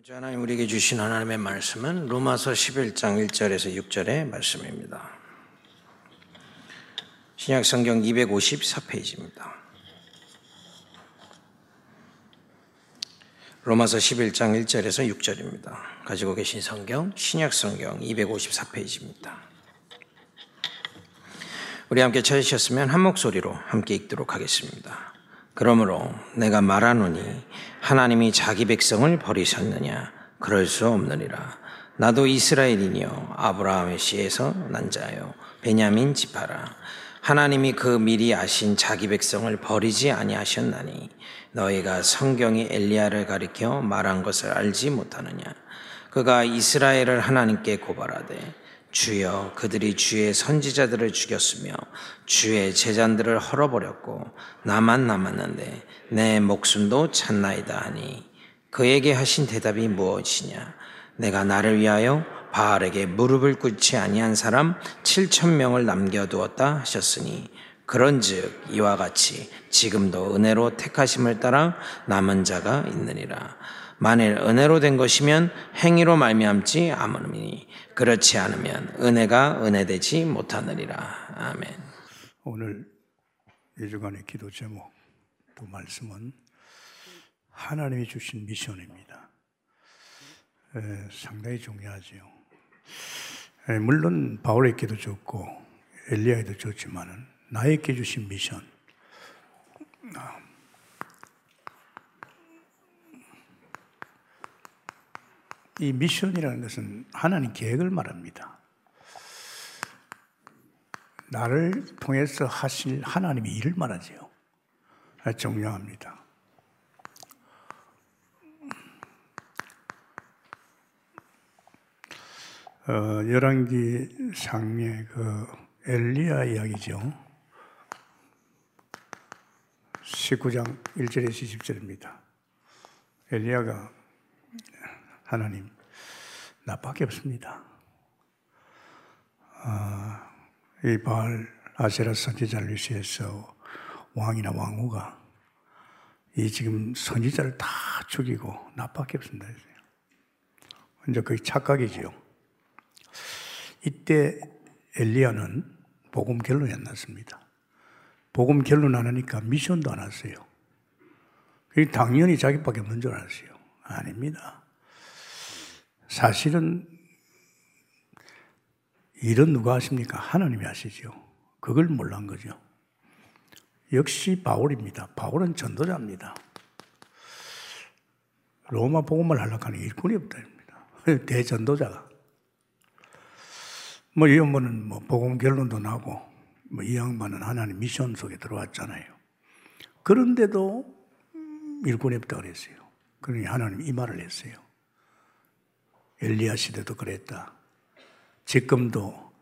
번째 하나님 우리에게 주신 하나님의 말씀은 로마서 11장 1절에서 6절의 말씀입니다. 신약 성경 254페이지입니다. 로마서 11장 1절에서 6절입니다. 가지고 계신 성경 신약 성경 254페이지입니다. 우리 함께 찾으셨으면 한 목소리로 함께 읽도록 하겠습니다. 그러므로 내가 말하노니 하나님이 자기 백성을 버리셨느냐? 그럴 수 없느니라. 나도 이스라엘이니요. 아브라함의 씨에서 난 자요. 베냐민 지파라. 하나님이 그 미리 아신 자기 백성을 버리지 아니하셨나니 너희가 성경이 엘리야를 가리켜 말한 것을 알지 못하느냐? 그가 이스라엘을 하나님께 고발하되 주여 그들이 주의 선지자들을 죽였으며 주의 제잔들을 헐어버렸고 나만 남았는데 내 목숨도 찾나이다 하니 그에게 하신 대답이 무엇이냐? 내가 나를 위하여 바알에게 무릎을 꿇지 아니한 사람 7천 명을 남겨두었다 하셨으니 그런즉 이와 같이 지금도 은혜로 택하심을 따라 남은 자가 있느니라 만일 은혜로 된 것이면 행위로 말미암지 아무니 그렇지 않으면 은혜가 은혜되지 못하느니라. 아멘. 오늘 이 주간의 기도 제목 또 말씀은 하나님이 주신 미션입니다. 에, 상당히 중요하지요. 에, 물론 바울에게도 좋고 엘리야에도 좋지만은 나에게 주신 미션. 이 미션이라는 것은 하나님 계획을 말합니다. 나를 통해서 하실 하나님의 일을 말하지요. 중요합니다. 어, 열왕기 상의 그 엘리야 이야기죠. 19장 1절에서 20절입니다. 엘리야가 하나님, 나밖에 없습니다. 아, 이 바알 아세라 선지자를 위해서 왕이나 왕후가 이 지금 선지자를 다 죽이고 나밖에 없습니다. 이제 그게 착각이지요. 이때 엘리야는 복음 결론이 안 났습니다. 복음 결론 안 하니까 미션도 안 왔어요. 당연히 자기밖에 없는 줄 알았어요. 아닙니다. 사실은 일은 누가 하십니까? 하나님이 하시죠. 그걸 몰란 거죠. 역시 바울입니다. 바울은 전도자입니다. 로마 복음을 하려고 하는 일꾼이 없다입니다. 대전도자가. 뭐, 이 양반은 뭐, 복음 결론도 나고, 뭐, 이 양반은 하나님 미션 속에 들어왔잖아요. 그런데도 일꾼이 없다고 그랬어요. 그러니 하나님 이 말을 했어요. 엘리야 시대도 그랬다. 지금도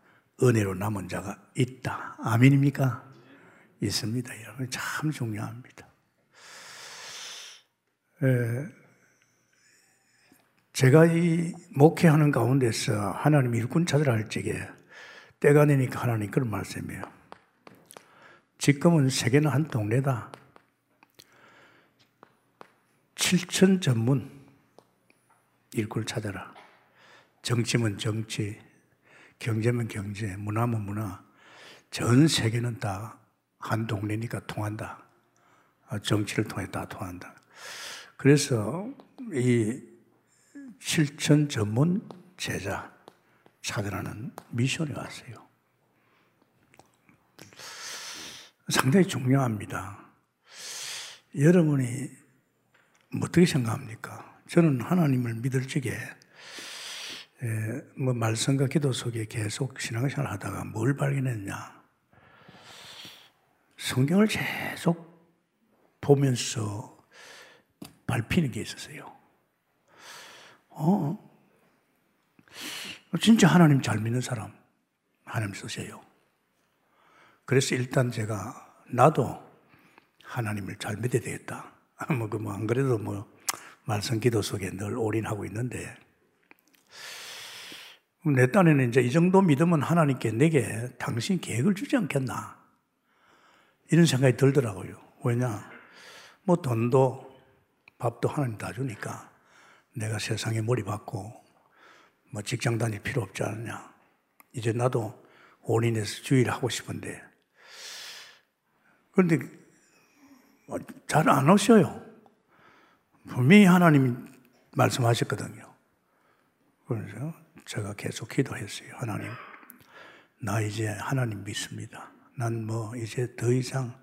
은혜로 남은 자가 있다. 아멘입니까? 있습니다. 여러분 참 중요합니다. 에, 제가 이 목회하는 가운데서 하나님 일꾼 찾으라 할 적에 때가 되니까 하나님 그런 말씀이에요. 지금은 세계는 한 동네다. 7천 전문 일꾼을 찾아라. 정치면 정치, 경제면 경제, 문화면 문화, 전 세계는 다 한 동네니까 통한다. 아, 정치를 통해 다 통한다. 그래서 이 실천 전문 제자 찾으라는 미션이 왔어요. 상당히 중요합니다. 여러분이 어떻게 생각합니까? 저는 하나님을 믿을 적에 예, 뭐 말씀과 기도 속에 계속 신앙생활 하다가 뭘 발견했냐? 성경을 계속 보면서 밟히는 게 있었어요. 어, 진짜 하나님 잘 믿는 사람, 하나님 쓰세요. 그래서 일단 제가 나도 하나님을 잘 믿어야 되겠다. 뭐, 그 뭐, 안 그래도 뭐, 말씀 기도 속에 늘 올인하고 있는데, 내 딴에는 이제 이 정도 믿으면 하나님께 내게 당신 계획을 주지 않겠나. 이런 생각이 들더라고요. 왜냐? 뭐 돈도 밥도 하나님 다 주니까 내가 세상에 박고 뭐 직장 다닐 필요 없지 않느냐. 이제 나도 올인해서 주의를 하고 싶은데. 그런데 뭐잘안 오셔요. 분명히 하나님이 말씀하셨거든요. 그래서 제가 계속 기도했어요. 하나님, 나 이제 하나님 믿습니다. 난 뭐 이제 더 이상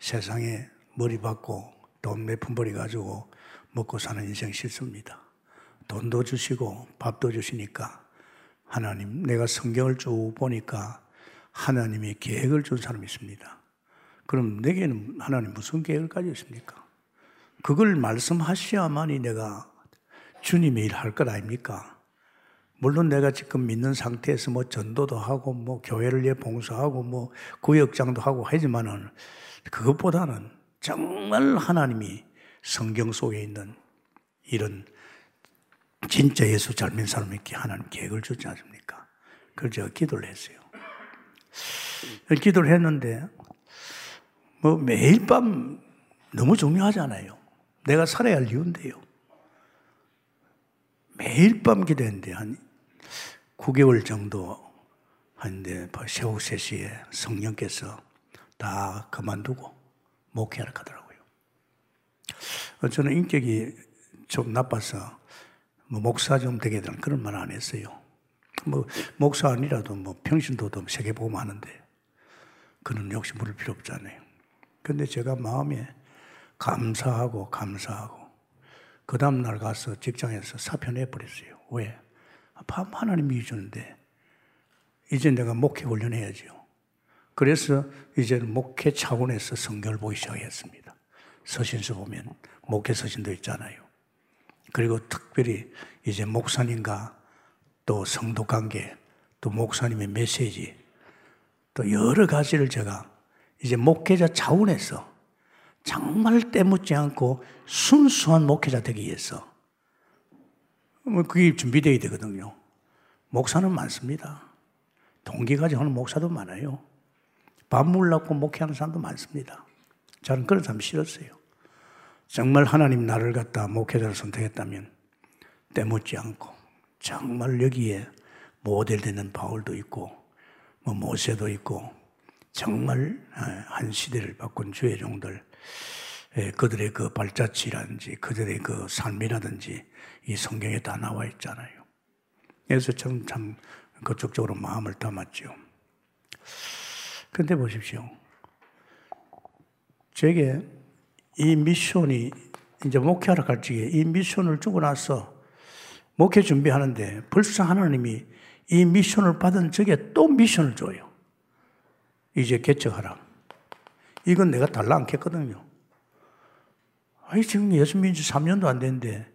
세상에 머리 받고 돈 몇 푼 벌이 가지고 먹고 사는 인생 싫습니다. 돈도 주시고 밥도 주시니까 하나님, 내가 성경을 쭉 보니까 하나님이 계획을 준 사람이 있습니다. 그럼 내게는 하나님 무슨 계획을 가지고 있습니까? 그걸 말씀하셔야만이 내가 주님의 일 할 것 아닙니까? 물론 내가 지금 믿는 상태에서 뭐 전도도 하고 뭐 교회를 위해 봉사하고 뭐 구역장도 하고 하지만은 그것보다는 정말 하나님이 성경 속에 있는 이런 진짜 예수 잘 믿는 사람에게 하나님 계획을 주지 않습니까? 그걸 제가 기도를 했어요. 기도를 했는데 뭐 매일 밤 너무 중요하잖아요. 내가 살아야 할 이유인데요. 매일 밤 기도했는데 한 9개월 정도 하는데 새벽 3시에 성령께서 다 그만두고 목회하러 가더라고요. 저는 인격이 좀 나빠서 뭐 목사 좀 되게 되는 그런 말 안 했어요. 뭐 목사 아니라도 뭐 평신도도 세계 보험 하는데 그는 역시 물을 필요 없잖아요. 근데 제가 마음에 감사하고 감사하고 그 다음 날 가서 직장에서 사표 내버렸어요. 왜? 밥 하나님이 주는데 이제 내가 목회 훈련해야죠. 그래서 이제는 목회 차원에서 성경을 보기 시작했습니다. 서신서 보면 목회 서신도 있잖아요. 그리고 특별히 이제 목사님과 또 성도 관계, 또 목사님의 메시지, 또 여러 가지를 제가 이제 목회자 차원에서 정말 때묻지 않고 순수한 목회자 되기 위해서 뭐 그게 준비되어야 되거든요. 목사는 많습니다. 동기 가지고 하는 목사도 많아요. 밥 물라고 목회하는 사람도 많습니다. 저는 그런 사람 싫었어요. 정말 하나님 나를 갖다 목회자를 선택했다면 때묻지 않고 정말 여기에 모델 되는 바울도 있고 뭐 모세도 있고 정말 아, 한 시대를 바꾼 주의 종들 예, 그들의 그 발자취라든지 그들의 그 삶이라든지 이 성경에 다 나와 있잖아요. 그래서 참, 참 그쪽적으로 마음을 담았죠. 근데 보십시오. 제게 이 미션이 이제 목회하러 갈 적에 이 미션을 주고 나서 목회 준비하는데 벌써 하나님이 이 미션을 받은 적에 또 미션을 줘요. 이제 개척하라. 이건 내가 달라 않겠거든요. 아니, 지금 예수 믿은 지 3년도 안 됐는데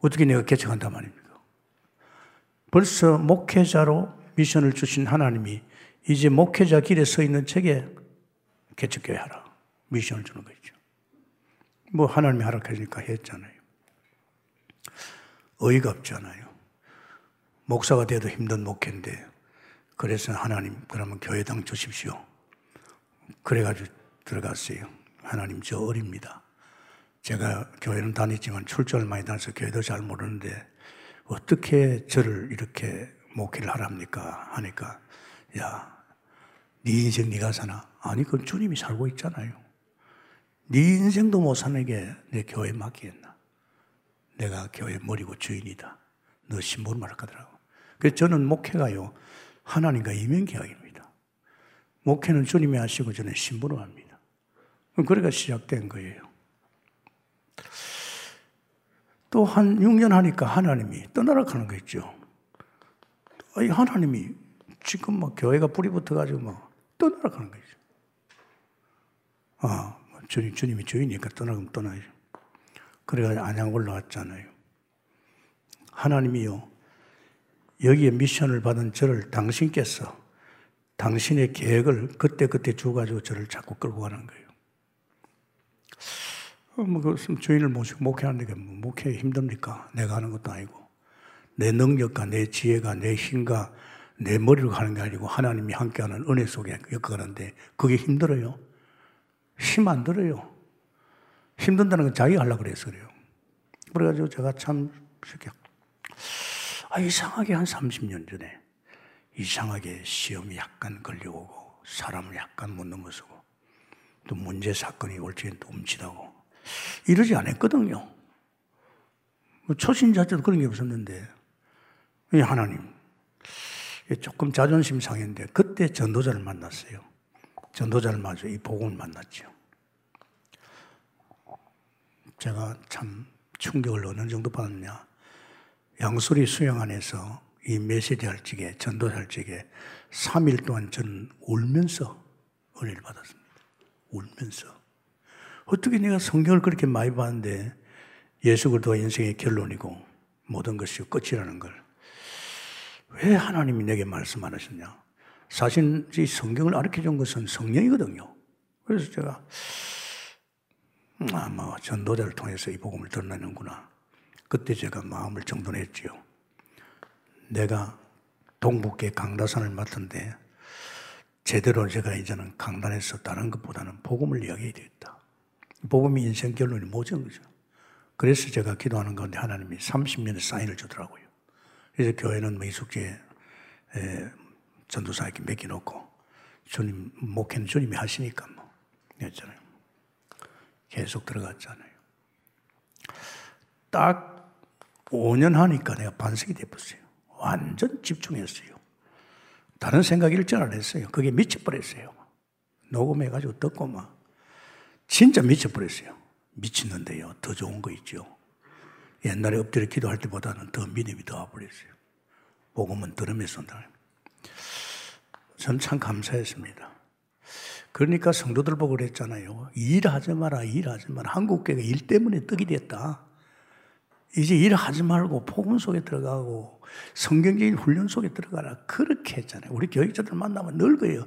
어떻게 내가 개척한단 말입니까? 벌써 목회자로 미션을 주신 하나님이 이제 목회자 길에 서 있는 책에 개척교회 하라. 미션을 주는 거죠. 뭐 하나님이 하락하니까 했잖아요. 어이가 없잖아요. 목사가 돼도 힘든 목회인데 그래서 하나님 그러면 교회당 주십시오. 그래가지고 들어갔어요. 하나님 저 어립니다. 제가 교회는 다녔지만 출전을 많이 다녀서 교회도 잘 모르는데 어떻게 저를 이렇게 목회를 하랍니까? 하니까 야, 네 인생 네가 사나? 아니 그건 주님이 살고 있잖아요. 네 인생도 못 사는 게 내 교회 맡기겠나? 내가 교회 머리고 주인이다. 너 신부를 말하더라고. 그래서 저는 목회가요 하나님과 이면 계약입니다. 목회는 주님이 하시고 저는 신부로 합니다. 그래가 시작된 거예요. 또 한 6년 하니까 하나님이 떠나라 하는 거 있죠. 아니, 하나님이 지금 막 교회가 뿌리 붙어가지고 막 떠나라 하는 거죠. 아, 뭐 주님, 주님이 주인이니까 떠나면 떠나야죠. 그래가지고 안양 올라왔잖아요. 하나님이요. 여기에 미션을 받은 저를 당신께서 당신의 계획을 그때그때 주가지고 저를 자꾸 끌고 가는 거예요. 어, 뭐, 그 주인을 모시고 목회하는데 뭐 목회 힘듭니까? 내가 하는 것도 아니고. 내 능력과 내 지혜가 내 힘과 내 머리로 가는 게 아니고 하나님이 함께하는 은혜 속에 겪어가는데 그게 힘들어요. 힘 안 들어요. 힘든다는 건 자기가 하려고 그래서 그래요. 그래가지고 제가 참 아, 이상하게 한 30년 전에 이상하게 시험이 약간 걸려오고 사람을 약간 못 넘어서고 또 문제 사건이 올 적엔 또 움찔하고 이러지 않았거든요. 뭐 초신자 때도 그런 게 없었는데 이 하나님 조금 자존심 상했는데 그때 전도자를 만났어요. 전도자를 맞아 이 복음을 만났죠. 제가 참 충격을 어느 정도 받았냐. 양소리 수영 안에서 이 메시지 할 적에, 전도 할 적에 3일 동안 저는 울면서 은혜를 받았습니다. 울면서. 어떻게 내가 성경을 그렇게 많이 봤는데 예수 그리스도가 인생의 결론이고 모든 것이 끝이라는 걸 왜 하나님이 내게 말씀 안 하셨냐? 사실 이 성경을 가르쳐 준 것은 성령이거든요. 그래서 제가 아마 뭐 전도자를 통해서 이 복음을 드러내는구나. 그때 제가 마음을 정돈했지요. 내가 동북계 강다산을 맡은데 제대로 제가 이제는 강단에서 다른 것보다는 복음을 이야기해야 되겠다. 복음이 인생 결론이 뭐죠? 그죠? 그래서 제가 기도하는 가운데 하나님이 30년의 사인을 주더라고요. 그래서 교회는 뭐 이숙제 전도사에게 맡겨놓고 주님, 목회는 주님이 하시니까 뭐. 했잖아요. 계속 들어갔잖아요. 딱 5년 하니까 내가 반석이 돼버렸어요. 완전 집중했어요. 다른 생각 일절 안 했어요. 그게 미쳐버렸어요. 녹음해가지고 듣고 막. 진짜 미쳐버렸어요. 미쳤는데요. 더 좋은 거 있죠. 옛날에 엎드려 기도할 때보다는 더 믿음이 더 와버렸어요. 복음은 들으면서 전참 감사했습니다. 그러니까 성도들 보고 그랬잖아요. 일하지 마라, 일하지 마라. 한국교회가 일 때문에 떡이 됐다. 이제 일하지 말고 복음 속에 들어가고 성경적인 훈련 속에 들어가라. 그렇게 했잖아요. 우리 교육자들 만나면 늘 그래요.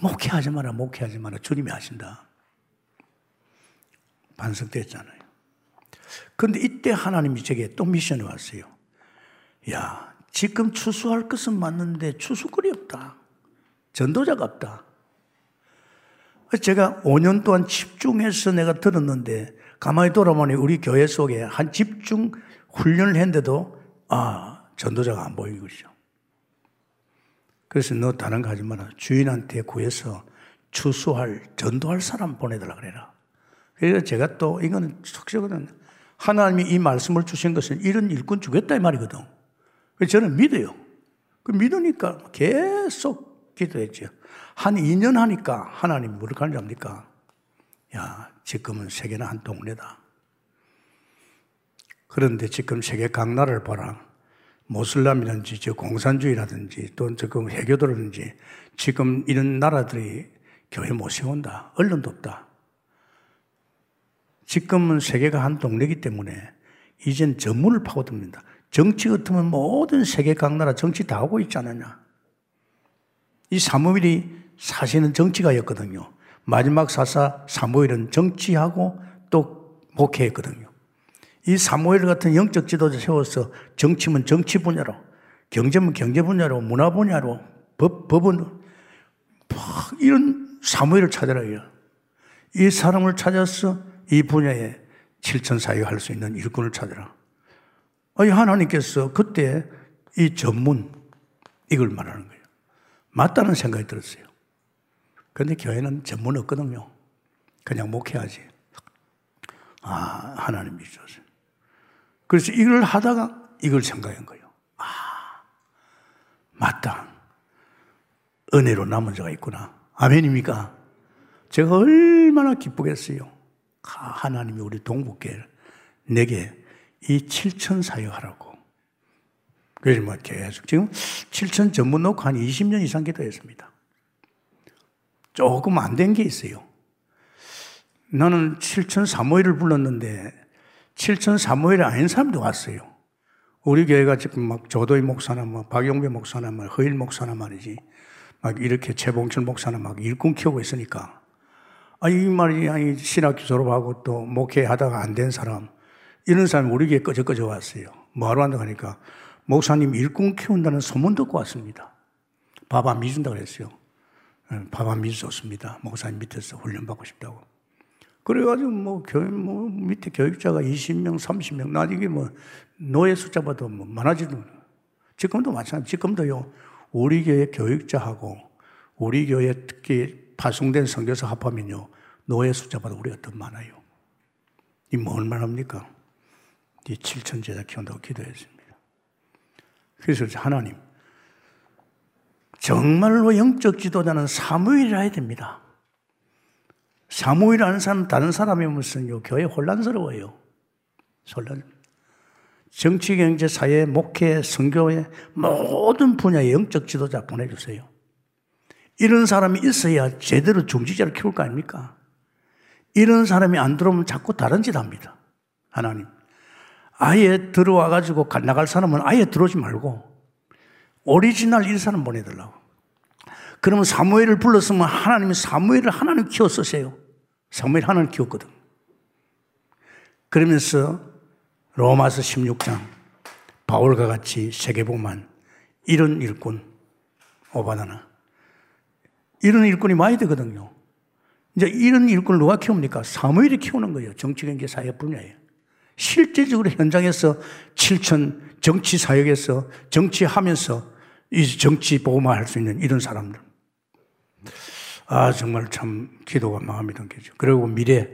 목회하지 마라, 목회하지 마라. 주님이 하신다. 반성됐잖아요. 그런데 이때 하나님이 제게 또 미션이 왔어요. 야, 지금 추수할 것은 맞는데 추수거리 없다. 전도자가 없다. 제가 5년 동안 집중해서 내가 들었는데 가만히 돌아보니 우리 교회 속에 한 집중 훈련을 했는데도 아 전도자가 안 보이는 것이죠. 그래서 너 다른 거 하지 마라. 주인한테 구해서 추수할 전도할 사람 보내달라 그래라. 그래서 제가 또 이거는 속시거든 하나님이 이 말씀을 주신 것은 이런 일꾼 주겠다 이 말이거든. 그래서 저는 믿어요. 그 믿으니까 계속 기도했죠. 한 2년 하니까 하나님 뭐를 가르합니까? 야, 지금은 세계는 한 동네다. 그런데 지금 세계 각 나라를 봐라. 모슬람이라든지 저 공산주의라든지 또 지금 해교도라든지 지금 이런 나라들이 교회 못 세운다. 언론도 없다. 지금은 세계가 한 동네이기 때문에 이젠 전문을 파고듭니다. 정치 같으면 모든 세계 각 나라 정치 다 하고 있지 않느냐. 이 사무엘이 사실은 정치가였거든요. 마지막 사사 사무엘은 정치하고 또 목회했거든요. 이 사무엘 같은 영적 지도자 세워서 정치면 정치 분야로, 경제면 경제 분야로, 문화 분야로, 법, 법은 이런 사무엘을 찾아라요. 이 사람을 찾아서 이 분야에 칠천 사역할 수 있는 일꾼을 찾아라. 아니 하나님께서 그때 이 전문 이걸 말하는 거예요. 맞다는 생각이 들었어요. 그런데 교회는 전문 없거든요. 그냥 목회하지. 아, 하나님이 주셨어요. 그래서 이걸 하다가 이걸 생각한 거예요. 아, 맞다. 은혜로 남은 자가 있구나. 아멘입니까? 제가 얼마나 기쁘겠어요. 아, 하나님이 우리 동북교회를 내게 이 7천 사역하라고. 그래서 뭐 계속 지금 7천 전문 놓고 한 20년 이상 기도했습니다. 조금 안 된 게 있어요. 나는 7천 사모일을 불렀는데 7천 사모일이 아닌 사람도 왔어요. 우리 교회가 지금 막 조도희 목사나 뭐 박용배 목사나 뭐 허일 목사나 말이지 막 이렇게 최봉철 목사나 막 일꾼 키우고 있으니까 아, 이 말이 아니 신학교 졸업하고 또 목회하다가 안 된 사람 이런 사람이 우리 교회 꺼져꺼져 왔어요. 뭐하러 한다고 하니까 목사님 일꾼 키운다는 소문 듣고 왔습니다. 밥안 미준다 그랬어요. 밥 안 믿어 좋습니다. 목사님 밑에서 훈련받고 싶다고. 그래가지고 뭐 교회 뭐 밑에 교육자가 20명, 30명 나중에 뭐 노예 숫자 봐도 뭐 많아지도 지금도 마찬가지. 지금도요 우리 교회 교육자하고 우리 교회 특히 파송된 선교사 합하면요 노예 숫자보다 우리가 더 많아요. 이 뭔 말합니까? 이 7천 제자 키운다고 기도했습니다. 그래서 하나님 정말로 영적 지도자는 사무엘이라 해야 됩니다. 사무엘이라는 사람 다른 사람이 무슨 요 교회 혼란스러워요. 혼란. 정치, 경제, 사회, 목회, 선교의 모든 분야의 영적 지도자 보내주세요. 이런 사람이 있어야 제대로 중지자를 키울 거 아닙니까? 이런 사람이 안 들어오면 자꾸 다른 짓 합니다. 하나님. 아예 들어와가지고 나갈 사람은 아예 들어오지 말고 오리지널 이 사람 보내달라고. 그러면 사무엘을 불렀으면 하나님이 사무엘을 하나님 쓰세요. 사무엘 하나님 키웠거든. 그러면서 로마서 16장 바울과 같이 세계복만 이런 일꾼 오바다나 이런 일꾼이 많이 되거든요. 이제 이런 일꾼을 누가 키웁니까? 사무엘이 키우는 거예요. 정치, 경제, 사회 분야에. 실제적으로 현장에서 7천 정치 사역에서 정치하면서 이 정치 보호만 할 수 있는 이런 사람들. 아, 정말 참 기도가 마음이 담기죠. 그리고 미래,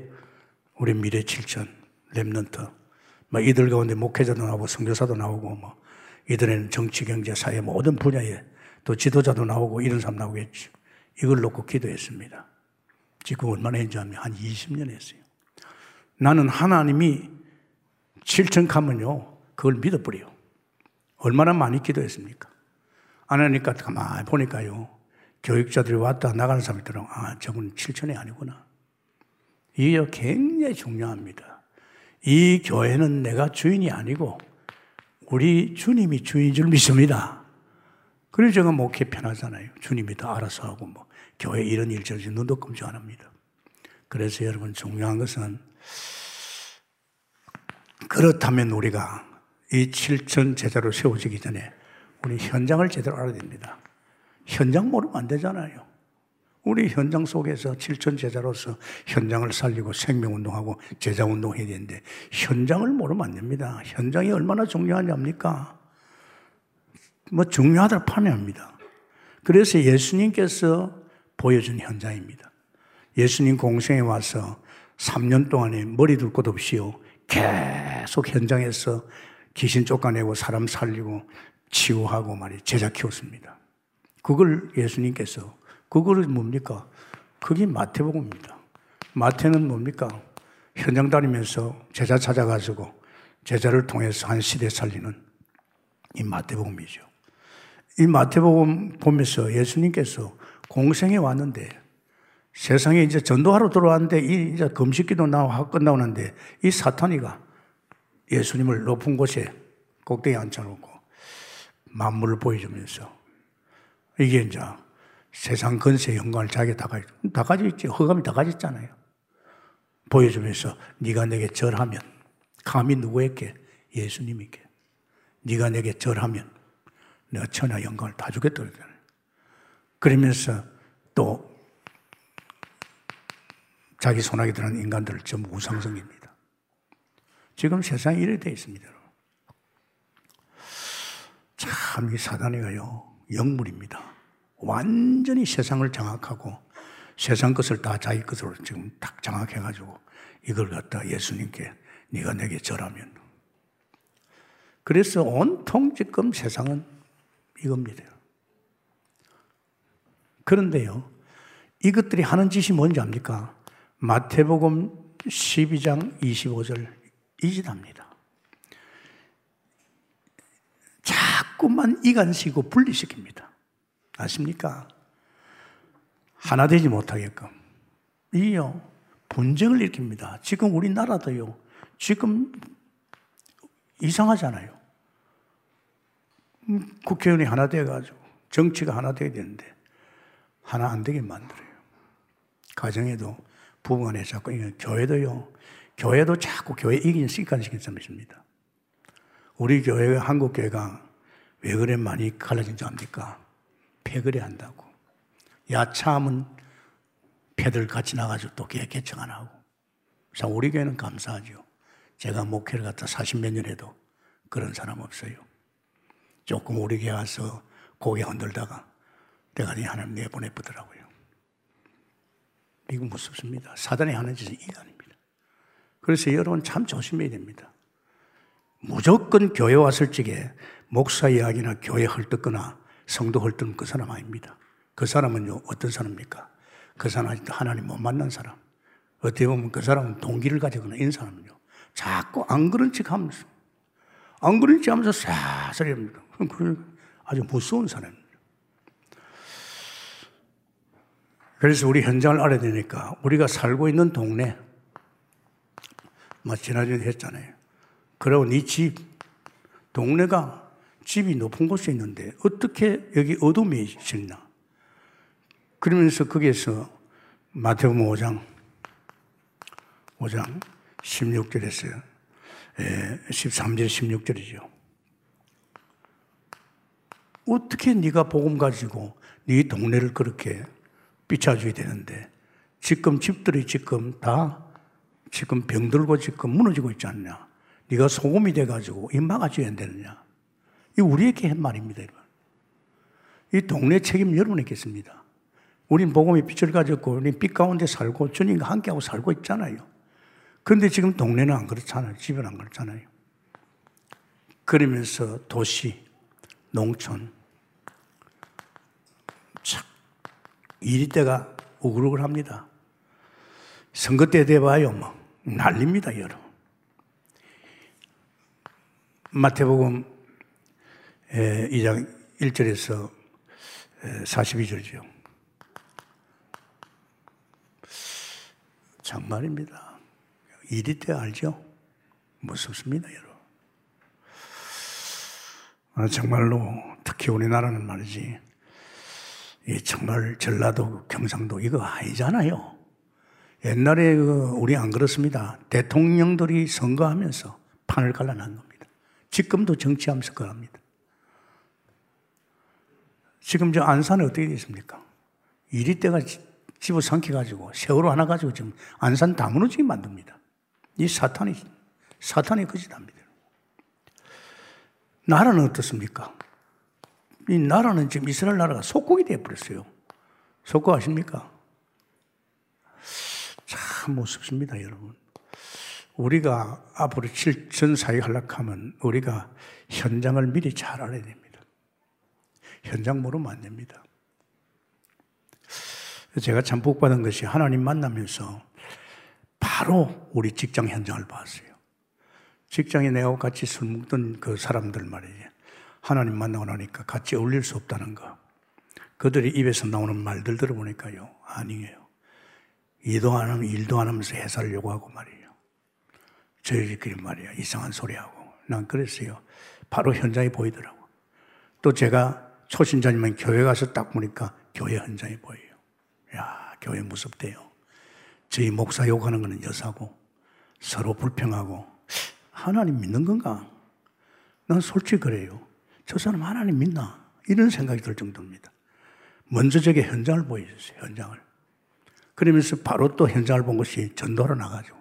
우리 미래 7천, 랩런트. 뭐 이들 가운데 목회자도 나오고 선교사도 나오고 뭐 이들에는 정치, 경제, 사회 모든 분야에 또 지도자도 나오고 이런 사람 나오겠죠. 이걸 놓고 기도했습니다. 지금 얼마나 했는지 한 20년 했어요. 나는 하나님이 7천 가면요, 그걸 믿어버려요. 얼마나 많이 기도했습니까? 안 하니까 가만히 보니까요, 교육자들이 왔다 나가는 사람이 들어 아, 저분 7천이 아니구나. 이게 굉장히 중요합니다. 이 교회는 내가 주인이 아니고, 우리 주님이 주인인 줄 믿습니다. 그래서 제가 목회 편하잖아요. 주님이 다 알아서 하고, 뭐, 교회 이런 일처럼 눈도 끔찍 안 합니다. 그래서 여러분 중요한 것은 그렇다면 우리가 이 7천 제자로 세워지기 전에 우리 현장을 제대로 알아야 됩니다. 현장 모르면 안 되잖아요. 우리 현장 속에서 7천 제자로서 현장을 살리고 생명운동하고 제자운동 해야 되는데 현장을 모르면 안 됩니다. 현장이 얼마나 중요하냐니까. 뭐 중요하다 판매합니다. 그래서 예수님께서 보여준 현장입니다. 예수님 공생에 와서 3년 동안에 머리 둘 곳 없이요. 계속 현장에서 귀신 쫓아내고 사람 살리고 치유하고 말이 제자 키웠습니다. 그걸 예수님께서 그거를 뭡니까? 그게 마태복음입니다. 마태는 뭡니까? 현장 다니면서 제자 찾아가지고 제자를 통해서 한 시대 살리는 이 마태복음이죠. 이 마태복음 보면서 예수님께서 공생에 왔는데 세상에 이제 전도하러 들어왔는데 이 이제 금식기도 나와 끝나오는데 이 사탄이가 예수님을 높은 곳에 꼭대기 앉혀놓고 만물을 보여주면서 이게 이제 세상 건세 영광을 자기 다 가지 다 가지고 있지 허감이 다 가졌잖아요. 보여주면서 네가 내게 절하면 감히 누구에게 예수님에게 네가 내게 절하면 내가 천하 영광을 다 주겠다 그러잖아요. 그러면서 또 자기 손아귀 들은 인간들을 전부 우상성입니다. 지금 세상이 이래 되어 있습니다. 참, 이 사단이가요, 영물입니다. 완전히 세상을 장악하고 세상 것을 다 자기 것으로 지금 딱 장악해가지고 이걸 갖다 예수님께 네가 내게 절하면. 그래서 온통 지금 세상은 이겁니다. 그런데요, 이것들이 하는 짓이 뭔지 압니까? 마태복음 12장 25절 이짓합니다. 자꾸만 이간시고 분리시킵니다. 아십니까? 하나 되지 못하게끔. 이요, 분쟁을 일으킵니다. 지금 우리나라도요, 지금 이상하잖아요. 음, 국회의원이 하나 돼가지고, 정치가 하나 돼야 되는데, 하나 안 되게 만들어요. 가정에도 부부간에 자꾸 교회도요. 교회도 자꾸 교회 이기는 습관이 있습니다. 우리 교회 한국 교회가 왜 그래 많이 갈라진 줄 압니까? 폐거래 한다고. 야참은 패들 같이 나가지고 또 개척 안 하고. 자, 우리 교회는 감사하죠. 제가 목회를 갖다 40몇 년 해도 그런 사람 없어요. 조금 우리 교회 와서 고개 흔들다가 대가리 하나님 내보내보더라고요. 이거 무섭습니다. 사단이 하는 짓은 이거 아닙니다. 그래서 여러분 참 조심해야 됩니다. 무조건 교회 왔을 적에 목사 이야기나 교회 헐뜯거나 성도 헐뜯는 그 사람 아닙니다. 그 사람은요, 어떤 사람입니까? 그 사람은 하나님 못 만난 사람. 어떻게 보면 그 사람은 동기를 가지거나 이런 사람은요, 자꾸 안 그런 척 하면서, 안 그런 척 하면서 사설이 합니다. 아주 무서운 사람입니다. 그래서 우리 현장을 알아야 되니까 우리가 살고 있는 동네, 뭐 지난주에 했잖아요. 그리고 네 집, 동네가 집이 높은 곳에 있는데 어떻게 여기 어둠이 있나? 그러면서 거기에서 마태복음 5장 5장 16절에서 13절 16절이죠. 어떻게 네가 복음 가지고 네 동네를 그렇게 비춰줘야 되는데 지금 집들이 지금 다 지금 병들고 지금 무너지고 있지 않냐? 네가 소금이 돼가지고 이 막아줘야 되느냐? 이 우리에게 한 말입니다, 여러분. 이 동네 책임 여러분에게 있습니다. 우린 복음의 빛을 가졌고, 우린 빛 가운데 살고, 주님과 함께하고 살고 있잖아요. 그런데 지금 동네는 안 그렇잖아요. 집은 안 그렇잖아요. 그러면서 도시, 농촌, 참, 이리 때가 우글우글 합니다. 선거 때 돼봐요, 뭐. 난립니다, 여러분. 마태복음 2장 1절에서 42절이죠. 정말입니다. 이리 때 알죠? 무섭습니다, 여러분. 아, 정말로 특히 우리나라는 말이지. 정말 전라도, 경상도 이거 아니잖아요. 옛날에 그 우리 안 그렇습니다. 대통령들이 선거하면서 판을 갈라난 겁니다. 지금도 정치하면서 그럽니다. 지금 저 안산에 어떻게 됐습니까? 이리 때가 집어 삼켜가지고 세월호 하나 가지고 지금 안산 다 무너지게 만듭니다. 이 사탄이, 사탄이 그 짓합니다. 나라는 어떻습니까? 이 나라는 지금 이스라엘 나라가 속국이 되어버렸어요. 속국 아십니까? 참 무섭습니다, 여러분. 우리가 앞으로 실전 사회 하락하면 우리가 현장을 미리 잘 알아야 됩니다. 현장 모르면 안 됩니다. 제가 참 복받은 것이 하나님 만나면서 바로 우리 직장 현장을 봤어요. 직장에 내가 같이 술 먹던 그 사람들 말이지. 하나님 만나고 나니까 같이 어울릴 수 없다는 거. 그들이 입에서 나오는 말들 들어보니까요. 아니에요. 일도 안 하면 일도 안 하면서 해살려고 하고 말이에요. 저희들끼리 말이야. 이상한 소리 하고. 난 그랬어요. 바로 현장이 보이더라고. 또 제가 초신자님은 교회 가서 딱 보니까 교회 현장이 보여요. 야, 교회 무섭대요. 저희 목사 욕하는 거는 여사고, 서로 불평하고, 하나님 믿는 건가? 난 솔직히 그래요. 저 사람 하나님 믿나? 이런 생각이 들 정도입니다. 먼저 저게 현장을 보여줬어요, 현장을. 그러면서 바로 또 현장을 본 것이 전도하러 나가죠.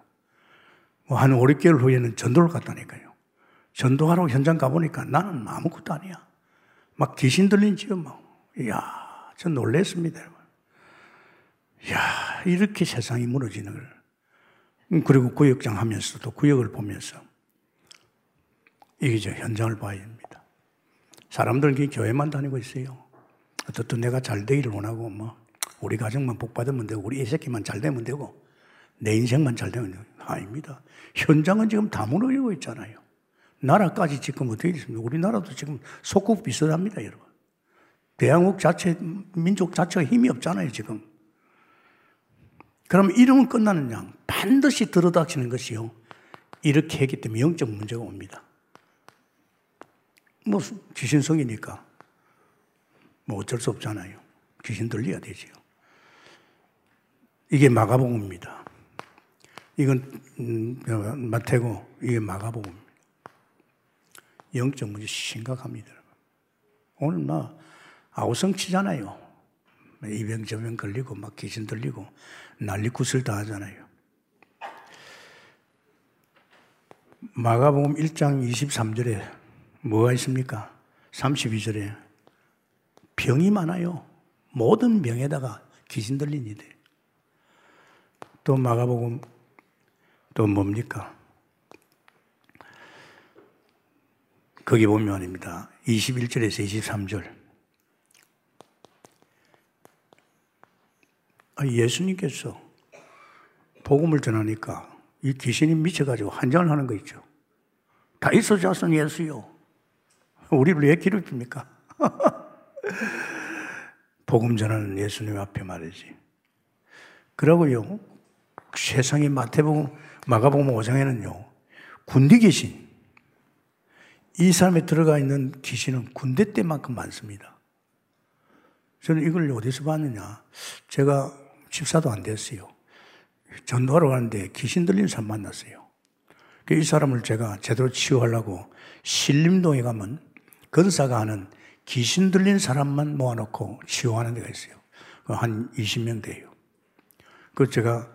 뭐 한 5, 6개월 후에는 전도를 갔다니까요. 전도하러 현장 가보니까 나는 아무것도 아니야. 막 귀신 들린 지요, 막. 이야, 전 놀랬습니다, 여러분. 야 이렇게 세상이 무너지는 걸. 음, 그리고 구역장 하면서도 구역을 보면서 이게 저 현장을 봐야 됩니다. 사람들은 교회만 다니고 있어요. 어떻든 내가 잘 되기를 원하고 뭐 우리 가정만 복 받으면 되고 우리 애새끼만 잘 되면 되고 내 인생만 잘 되면 되고 아닙니다. 현장은 지금 다 무너지고 있잖아요. 나라까지 지금 어떻게 됐습니까? 우리나라도 지금 속국 비슷합니다, 여러분. 대한국 자체, 민족 자체가 힘이 없잖아요, 지금. 그럼 이러면 끝나는 양 반드시 들어닥치는 것이요. 이렇게 했기 때문에 영적 문제가 옵니다. 뭐 귀신성이니까 뭐 어쩔 수 없잖아요. 귀신 들려야 되지요. 이게 마가복음입니다. 이건 음, 마태고 이게 마가복음입니다. 영적 문제 심각합니다. 오늘 막 아우성 치잖아요. 이병 저병 걸리고 막 귀신 들리고 난리 구슬 다 하잖아요. 마가복음 1장 23절에 뭐가 있습니까? 32절에 병이 많아요. 모든 병에다가 귀신 들린 이들. 또 마가복음 또 뭡니까? 거기 보면 말입니다. 21절에서 23절. 아, 예수님께서 복음을 전하니까 이 귀신이 미쳐가지고 환장을 하는 거 있죠. 다이소 자손 예수요. 우리를 왜 괴롭힙니까? 복음 전하는 예수님 앞에 말이지. 그러고요, 세상의 마태복음, 마가복음 5장에는요, 군대 귀신. 이 사람에 들어가 있는 귀신은 군대 때만큼 많습니다. 저는 이걸 어디서 봤느냐. 제가 집사도 안 됐어요. 전도하러 가는데 귀신 들린 사람 만났어요. 그이 사람을 제가 제대로 치유하려고 신림동에 가면 건사가 하는 귀신 들린 사람만 모아놓고 치유하는 데가 있어요. 한 20명 돼요. 그 제가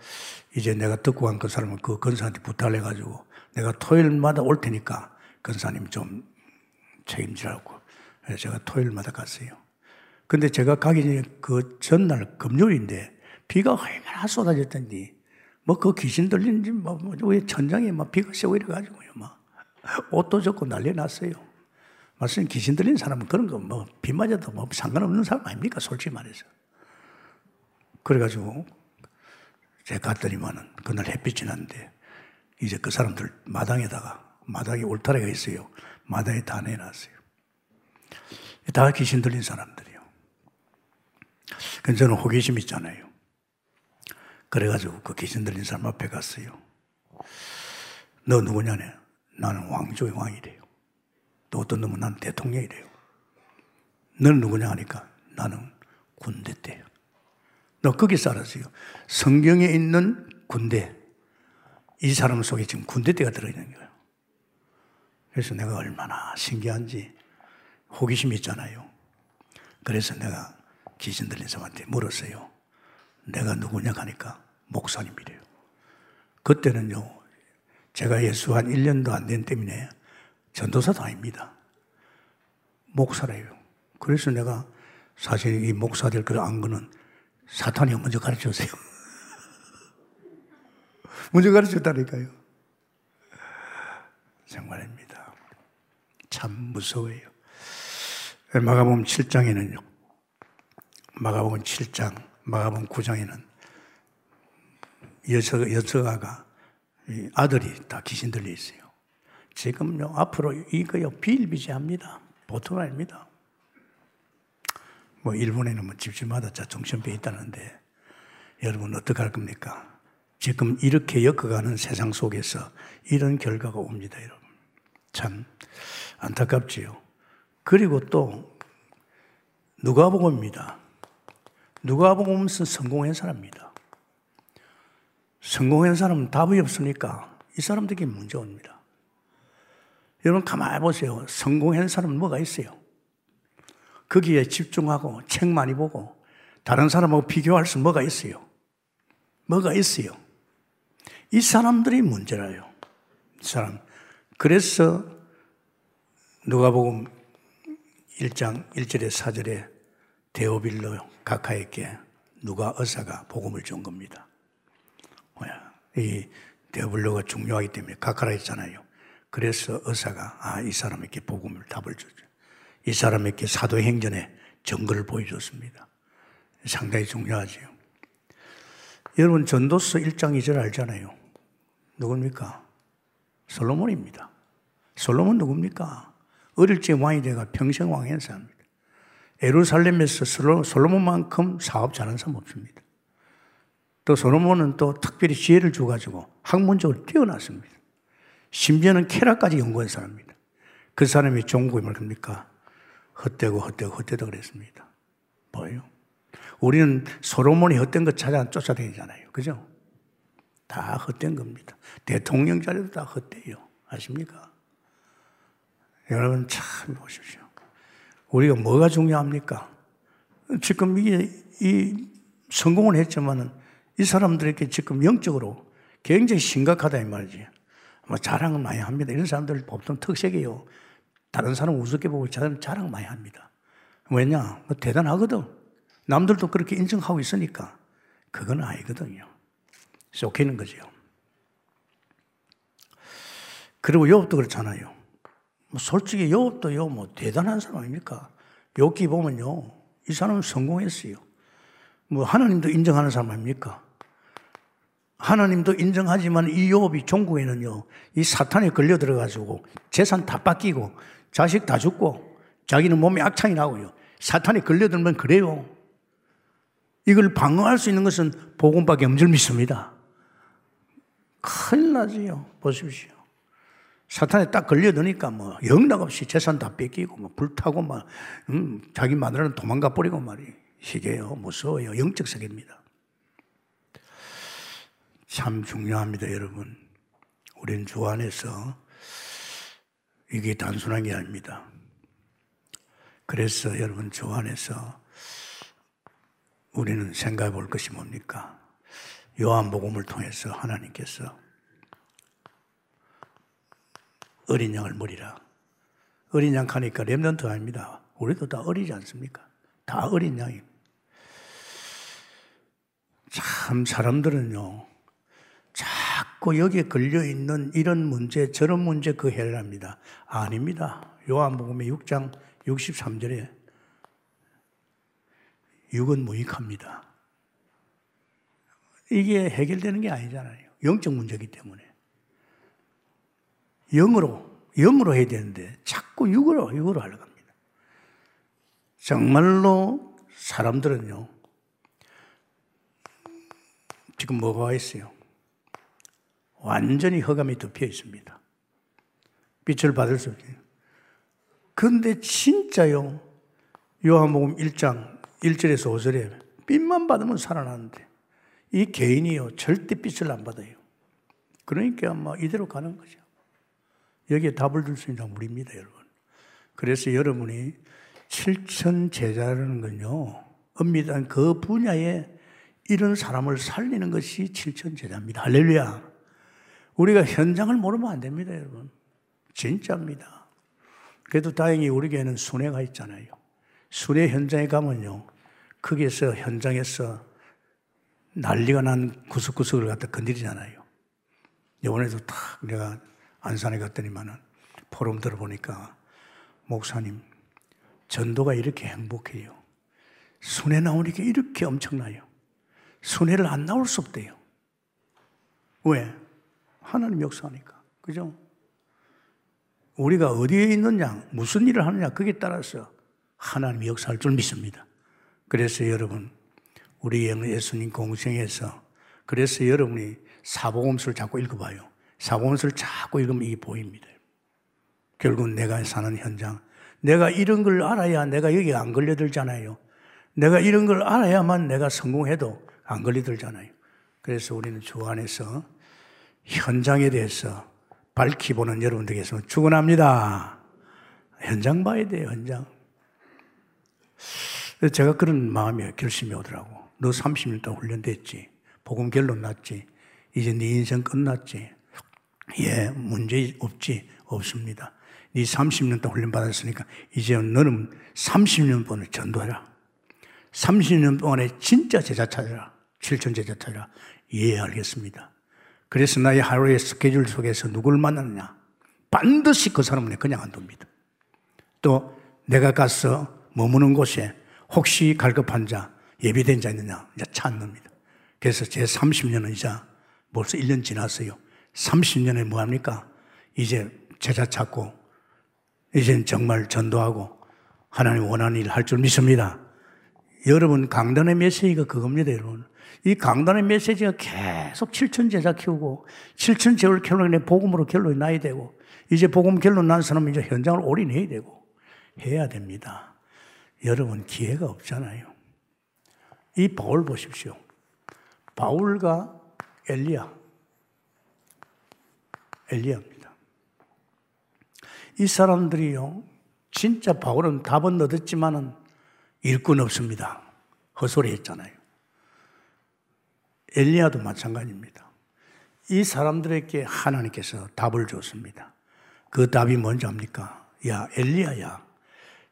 이제 내가 듣고 간 그 사람은 그 건사한테 부탁을 해가지고 내가 토요일마다 올 테니까 건사님 좀 책임지라고. 제가 토요일마다 갔어요. 근데 제가 가기 그 전날 금요일인데 비가 얼마나 쏟아졌던지 뭐 그 귀신 들린지 뭐, 뭐, 왜 천장에 막 비가 쐬고 이래가지고요. 막 옷도 젖고 난리 났어요. 말씀 귀신 들린 사람은 그런 거 뭐 비 맞아도 뭐 상관없는 사람 아닙니까? 솔직히 말해서. 그래가지고 제가 갔더니만은 그날 햇빛이 났는데 이제 그 사람들 마당에다가 마당에 울타리가 있어요. 마당에 다 내놨어요. 다 귀신 들린 사람들이요. 근데 저는 호기심 있잖아요. 그래가지고 그 귀신 들린 사람 앞에 갔어요. 너 누구냐네? 나는 왕조의 왕이래요. 또 어떤 놈은 난 대통령이래요. 너는 누구냐 하니까 나는 군대 때요. 너 거기 살았어요. 성경에 있는 군대. 이 사람 속에 지금 군대 때가 들어있는 거예요. 그래서 내가 얼마나 신기한지 호기심이 있잖아요. 그래서 내가 귀신 들린 사람한테 물었어요. 내가 누구냐 하니까 목사님이래요. 그때는요, 제가 예수 한 1년도 안 된 때문에 전도사도 아닙니다. 목사래요. 그래서 내가 사실 이 목사 될 걸 안 거는 사탄이 먼저 가르쳐 주세요. 먼저 가르쳐 줬다니까요. 정말입니다. 참 무서워요. 마가복음 7장에는요. 마가복음 7장, 마가복음 9장에는 여서, 여서가가 아들이 다 귀신 들려 있어요. 지금요, 앞으로 이거요, 비일비재합니다. 보통 아닙니다. 뭐, 일본에는 뭐 집집마다 자 정신병이 있다는데, 여러분 어떻게 할 겁니까? 지금 이렇게 엮어가는 세상 속에서 이런 결과가 옵니다, 여러분. 참 안타깝지요. 그리고 또 누가 복음입니다. 누가 복음은 성공한 사람입니다. 성공한 사람은 답이 없으니까 이 사람들에게 문제 옵니다. 여러분 가만히 보세요. 성공한 사람은 뭐가 있어요? 거기에 집중하고 책 많이 보고 다른 사람하고 비교할 수 뭐가 있어요? 뭐가 있어요? 이 사람들이 문제라요. 이 사람. 그래서 누가복음 1장 1절에 4절에 데오빌로 가카에게 누가 의사가 복음을 준 겁니다. 이 데오빌로가 중요하기 때문에 가카라 했잖아요. 그래서 의사가 아, 이 사람에게 복음을 답을 주죠. 이 사람에게 사도행전에 증거를 보여줬습니다. 상당히 중요하지요. 여러분 전도서 1장 2절 알잖아요. 누굽니까? 솔로몬입니다. 솔로몬 누굽니까? 어릴 적 왕이 돼가 평생 왕한 사람입니다. 에루살렘에서 솔로몬만큼 사업 잘하는 사람 없습니다. 또 솔로몬은 또 특별히 지혜를 줘가지고 학문적으로 뛰어났습니다. 심지어는 케라까지 연구한 사람입니다. 그 사람이 종국이 뭡니까? 헛되고 헛되고 헛되다 그랬습니다. 뭐예요? 우리는 솔로몬이 헛된 것 찾아 쫓아다니잖아요. 그죠? 다 헛된 겁니다. 대통령 자리도 다 헛돼요. 아십니까? 여러분 참 보십시오. 우리가 뭐가 중요합니까? 지금 이게 이 성공을 했지만은 이 사람들에게 지금 영적으로 굉장히 심각하다 이 말이지. 뭐 자랑은 많이 합니다. 이런 사람들 보통 특색이에요. 다른 사람 우습게 보고 자랑, 자랑 많이 합니다. 왜냐? 뭐 대단하거든. 남들도 그렇게 인정하고 있으니까. 그건 아니거든요. 쏘이는 거죠. 그리고 욥도 그렇잖아요. 뭐 솔직히 욥도요, 뭐 대단한 사람 아닙니까? 욥기 보면요, 이 사람은 성공했어요. 뭐 하나님도 인정하는 사람 아닙니까? 하나님도 인정하지만 이 욥이 종국에는요, 이 사탄에 걸려 들어 가지고 재산 다 뺏기고 자식 다 죽고 자기는 몸에 악창이 나고요. 사탄에 걸려들면 그래요. 이걸 방어할 수 있는 것은 복음밖에 줄 믿습니다. 큰일 나지요. 보십시오. 사탄에 딱 걸려드니까 뭐 영락없이 재산 다 뺏기고 뭐 불타고 막 음, 자기 마누라는 도망가 버리고 말이 시계요 무서워요 영적 세계입니다. 참 중요합니다 여러분. 우리는 주 안에서 이게 단순한 게 아닙니다. 그래서 여러분 주 안에서 우리는 생각해 볼 것이 뭡니까? 요한복음을 통해서 하나님께서 어린 양을 머리라. 어린 양 하니까 렘넌트 아닙니다. 우리도 다 어리지 않습니까? 다 어린 양이. 참 사람들은요. 자꾸 여기에 걸려 있는 이런 문제, 저런 문제 그 해결합니다. 아닙니다. 요한복음의 6장 63절에 육은 무익합니다. 이게 해결되는 게 아니잖아요. 영적 문제이기 때문에. 영으로, 영으로 해야 되는데 자꾸 육으로, 육으로 하려고 합니다. 정말로 사람들은요, 지금 뭐가 있어요? 완전히 허감이 덮여 있습니다. 빛을 받을 수 없어요. 근데 진짜요, 요한복음 1장 1절에서 5절에 빛만 받으면 살아나는데 이 개인이요, 절대 빛을 안 받아요. 그러니까 아마 이대로 가는 거죠. 여기에 답을 줄 수 있는 우리입니다, 여러분. 그래서 여러분이 7천 제자라는 건요, 엄밀한 그 분야에 이런 사람을 살리는 것이 7천 제자입니다. 할렐루야. 우리가 현장을 모르면 안 됩니다, 여러분. 진짜입니다. 그래도 다행히 우리 교회는 순회가 있잖아요. 순회 현장에 가면요, 거기에서 현장에서 난리가 난 구석구석을 갖다 건드리잖아요. 이번에도 탁 내가 안산에 갔더니만은 포럼 들어보니까 목사님 전도가 이렇게 행복해요. 순회 나오니까 이렇게 엄청나요. 순회를 안 나올 수 없대요. 왜? 하나님 역사하니까. 그죠? 우리가 어디에 있느냐, 무슨 일을 하느냐, 거기에 따라서 하나님 역사할 줄 믿습니다. 그래서 여러분, 우리 예수님 공생에서 그래서 여러분이 사복음서를 자꾸 읽어봐요. 사고문서를 자꾸 읽으면 이게 보입니다. 결국 내가 사는 현장. 내가 이런 걸 알아야 내가 여기 안 걸려들잖아요. 내가 이런 걸 알아야만 내가 성공해도 안 걸려들잖아요. 그래서 우리는 주 안에서 현장에 대해서 밝히 보는 여러분들께서 축원합니다. 현장 봐야 돼요, 현장. 제가 그런 마음이 결심이 오더라고. 너 30년 동안 훈련됐지. 복음 결론 났지. 이제 네 인생 끝났지. 예, 문제 없지. 없습니다. 네 30년 동안 훈련 받았으니까 이제 너는 30년 동안 전도해라. 30년 동안에 진짜 제자 찾아라. 7천 제자 찾아라. 예, 알겠습니다. 그래서 나의 하루의 스케줄 속에서 누굴 만나느냐. 반드시 그 사람은 그냥 안 둡니다. 또 내가 가서 머무는 곳에 혹시 갈급한 자, 예비된 자 있느냐. 이제 찾는겁니다. 그래서 제 30년은 이제 벌써 1년 지났어요. 30년에 뭐합니까? 이제 제자 찾고, 이젠 정말 전도하고, 하나님 원하는 일 할 줄 믿습니다. 여러분, 강단의 메시지가 그겁니다, 여러분. 이 강단의 메시지가 계속 7천 제자 키우고, 7천 제를 키우는 복음으로 결론이 나야 되고, 이제 복음 결론 난 사람은 이제 현장을 올인해야 되고, 해야 됩니다. 여러분, 기회가 없잖아요. 이 바울 보십시오. 바울과 엘리야. 엘리야입니다. 이 사람들이요, 진짜 바울은 답은 얻었지만은 일꾼 없습니다. 헛소리 했잖아요. 엘리야도 마찬가지입니다. 이 사람들에게 하나님께서 답을 줬습니다. 그 답이 뭔지 압니까? 야, 엘리야야.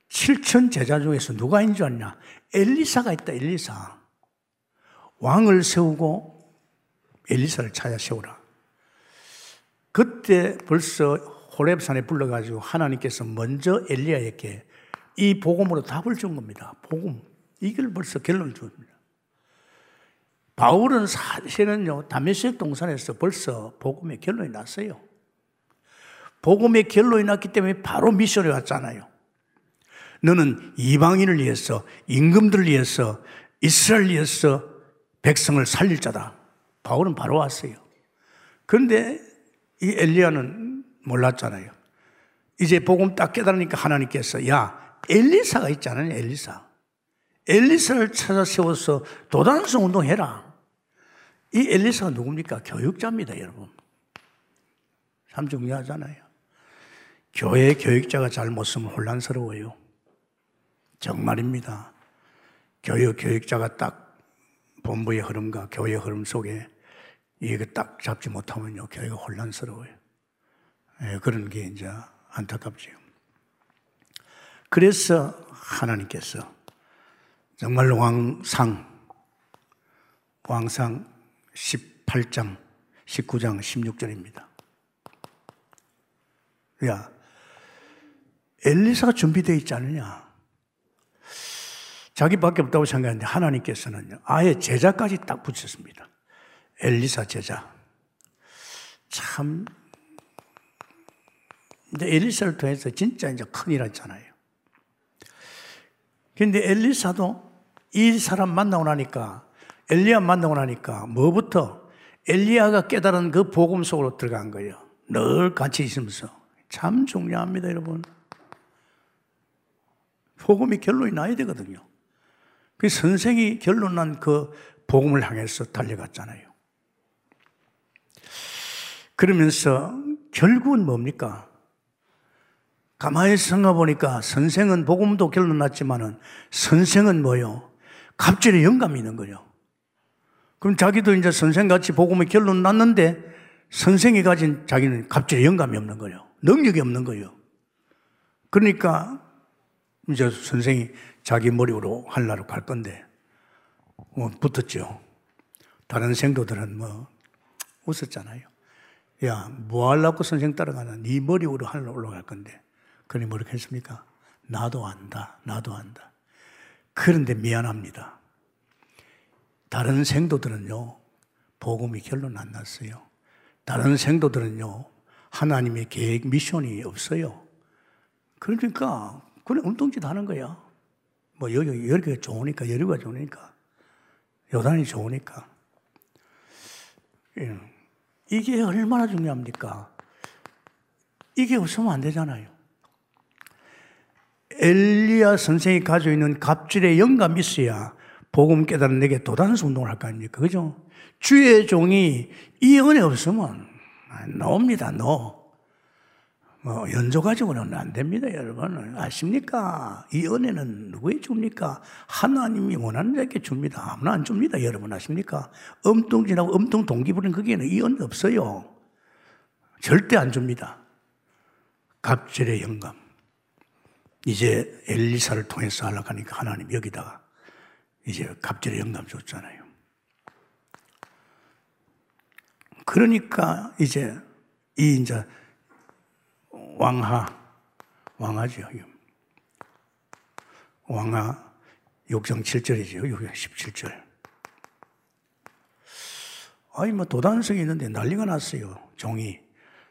7천 제자 중에서 누가 있는 줄 아냐? 엘리사가 있다, 엘리사. 왕을 세우고 엘리사를 찾아 세우라. 그때 벌써 호렙산에 불러가지고 하나님께서 먼저 엘리야에게 이 복음으로 답을 준 겁니다. 복음. 이걸 벌써 결론을 줍니다. 바울은 사실은요, 다메섹 동산에서 벌써 복음의 결론이 났어요. 복음의 결론이 났기 때문에 바로 미션에 왔잖아요. 너는 이방인을 위해서, 임금들을 위해서, 이스라엘 위해서 백성을 살릴 자다. 바울은 바로 왔어요. 그런데 이 엘리야는 몰랐잖아요. 이제 복음 딱 깨달으니까 하나님께서 야 엘리사가 있잖아요. 엘리사. 엘리사를 찾아 세워서 도단성 운동해라. 이 엘리사가 누굽니까? 교육자입니다, 여러분. 참 중요하잖아요. 교회 교육자가 잘못 쓰면 혼란스러워요. 정말입니다. 교육 교육자가 딱 본부의 흐름과 교회의 흐름 속에 이게 딱 잡지 못하면요, 교회가 혼란스러워요. 예, 그런 게 이제 안타깝죠. 그래서 하나님께서 정말 왕상, 왕상 18장, 19장, 16절입니다. 야, 엘리사가 준비되어 있지 않느냐? 자기밖에 없다고 생각했는데 하나님께서는 아예 제자까지 딱 붙였습니다. 엘리사 제자. 참, 이제 엘리사를 통해서 진짜 이제 큰일 했잖아요. 근데 엘리사도 이 사람 만나고 나니까, 엘리야 만나고 나니까 뭐부터 엘리야가 깨달은 그 복음 속으로 들어간 거예요. 늘 같이 있으면서. 참 중요합니다, 여러분. 복음이 결론이 나야 되거든요. 그 선생이 결론 난 그 복음을 향해서 달려갔잖아요. 그러면서 결국은 뭡니까? 가만히 생각해 보니까 선생은 복음도 결론 났지만은 선생은 뭐요? 갑질에 영감이 있는 거요. 그럼 자기도 이제 선생같이 복음의 결론 났는데 선생이 가진 자기는 갑질에 영감이 없는 거요. 능력이 없는 거요. 그러니까 이제 선생이 자기 머리 위로 한나로 갈 건데 뭐 붙었죠. 다른 생도들은 뭐 웃었잖아요. 야, 뭐 하려고 선생 따라가나? 네 머리 위로 하늘로 올라갈 건데. 그러니 뭐렇게 했습니까? 나도 안다. 나도 안다. 그런데 미안합니다. 다른 생도들은요, 복음이 결론 안 났어요. 다른 생도들은요, 하나님의 계획, 미션이 없어요. 그러니까, 그냥 엉뚱짓 하는 거야. 뭐, 여기, 여기가 좋으니까, 여기가 좋으니까, 요단이 좋으니까. 예. 이게 얼마나 중요합니까? 이게 없으면 안 되잖아요. 엘리야 선생이 가지고 있는 갑질의 영감이 있어야 복음 깨달은 내게 도단수 운동을 할 거 아닙니까? 그죠? 주의 종이 이 은혜 없으면 나옵니다, 너. 뭐, 연조 가지고는 안 됩니다, 여러분. 아십니까? 이 은혜는 누구에 줍니까? 하나님이 원하는 자에게 줍니다. 아무나 안 줍니다, 여러분. 아십니까? 엄뚱진하고 엄청 동기 부린 거기에는 이 은혜 없어요. 절대 안 줍니다. 갑절의 영감. 이제 엘리사를 통해서 하락하니까 하나님 여기다가 이제 갑절의 영감 줬잖아요. 그러니까 이제 이 이제 왕하, 왕하죠. 왕하 6장 7절이죠. 6장 17절. 아니, 뭐 도단성이 있는데 난리가 났어요. 종이.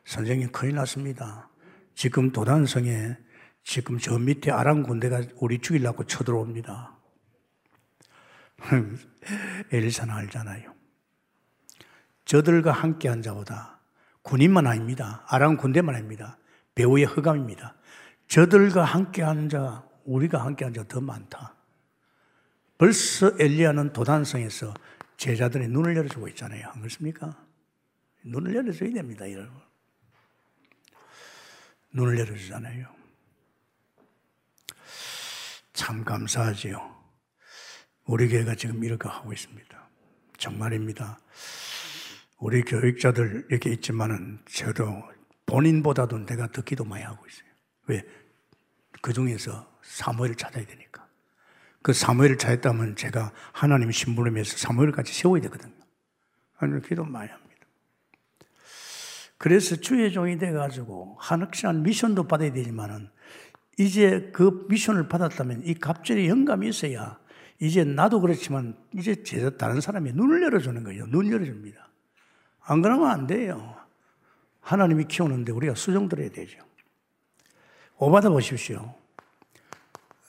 선생님 큰일 났습니다. 지금 도단성에 지금 저 밑에 아랑 군대가 우리 죽이려고 쳐들어옵니다. 엘리사는 알잖아요. 저들과 함께 한 자보다 군인만 아닙니다. 아랑 군대만 아닙니다. 배우의 허감입니다. 저들과 함께 한 자, 우리가 함께 한 자 더 많다. 벌써 엘리야는 도단성에서 제자들의 눈을 열어주고 있잖아요. 안 그렇습니까? 눈을 열어줘야 됩니다, 여러분. 눈을 열어주잖아요. 참 감사하지요. 우리 교회가 지금 이렇게 하고 있습니다. 정말입니다. 우리 교육자들 이렇게 있지만은 저도 본인보다도 내가 더 기도 많이 하고 있어요. 왜? 그 중에서 사무엘을 찾아야 되니까. 그 사무엘을 찾았다면 제가 하나님 신부름에서 사무엘을 같이 세워야 되거든요. 하나님 기도 많이 합니다. 그래서 주의 종이 돼가지고 한학시한 미션도 받아야 되지만은 이제 그 미션을 받았다면 이 갑절의 영감이 있어야 이제 나도 그렇지만 이제 제자 다른 사람이 눈을 열어주는 거예요. 눈 열어줍니다. 안 그러면 안 돼요. 하나님이 키우는데 우리가 수정 들어야 되죠. 오바다 보십시오.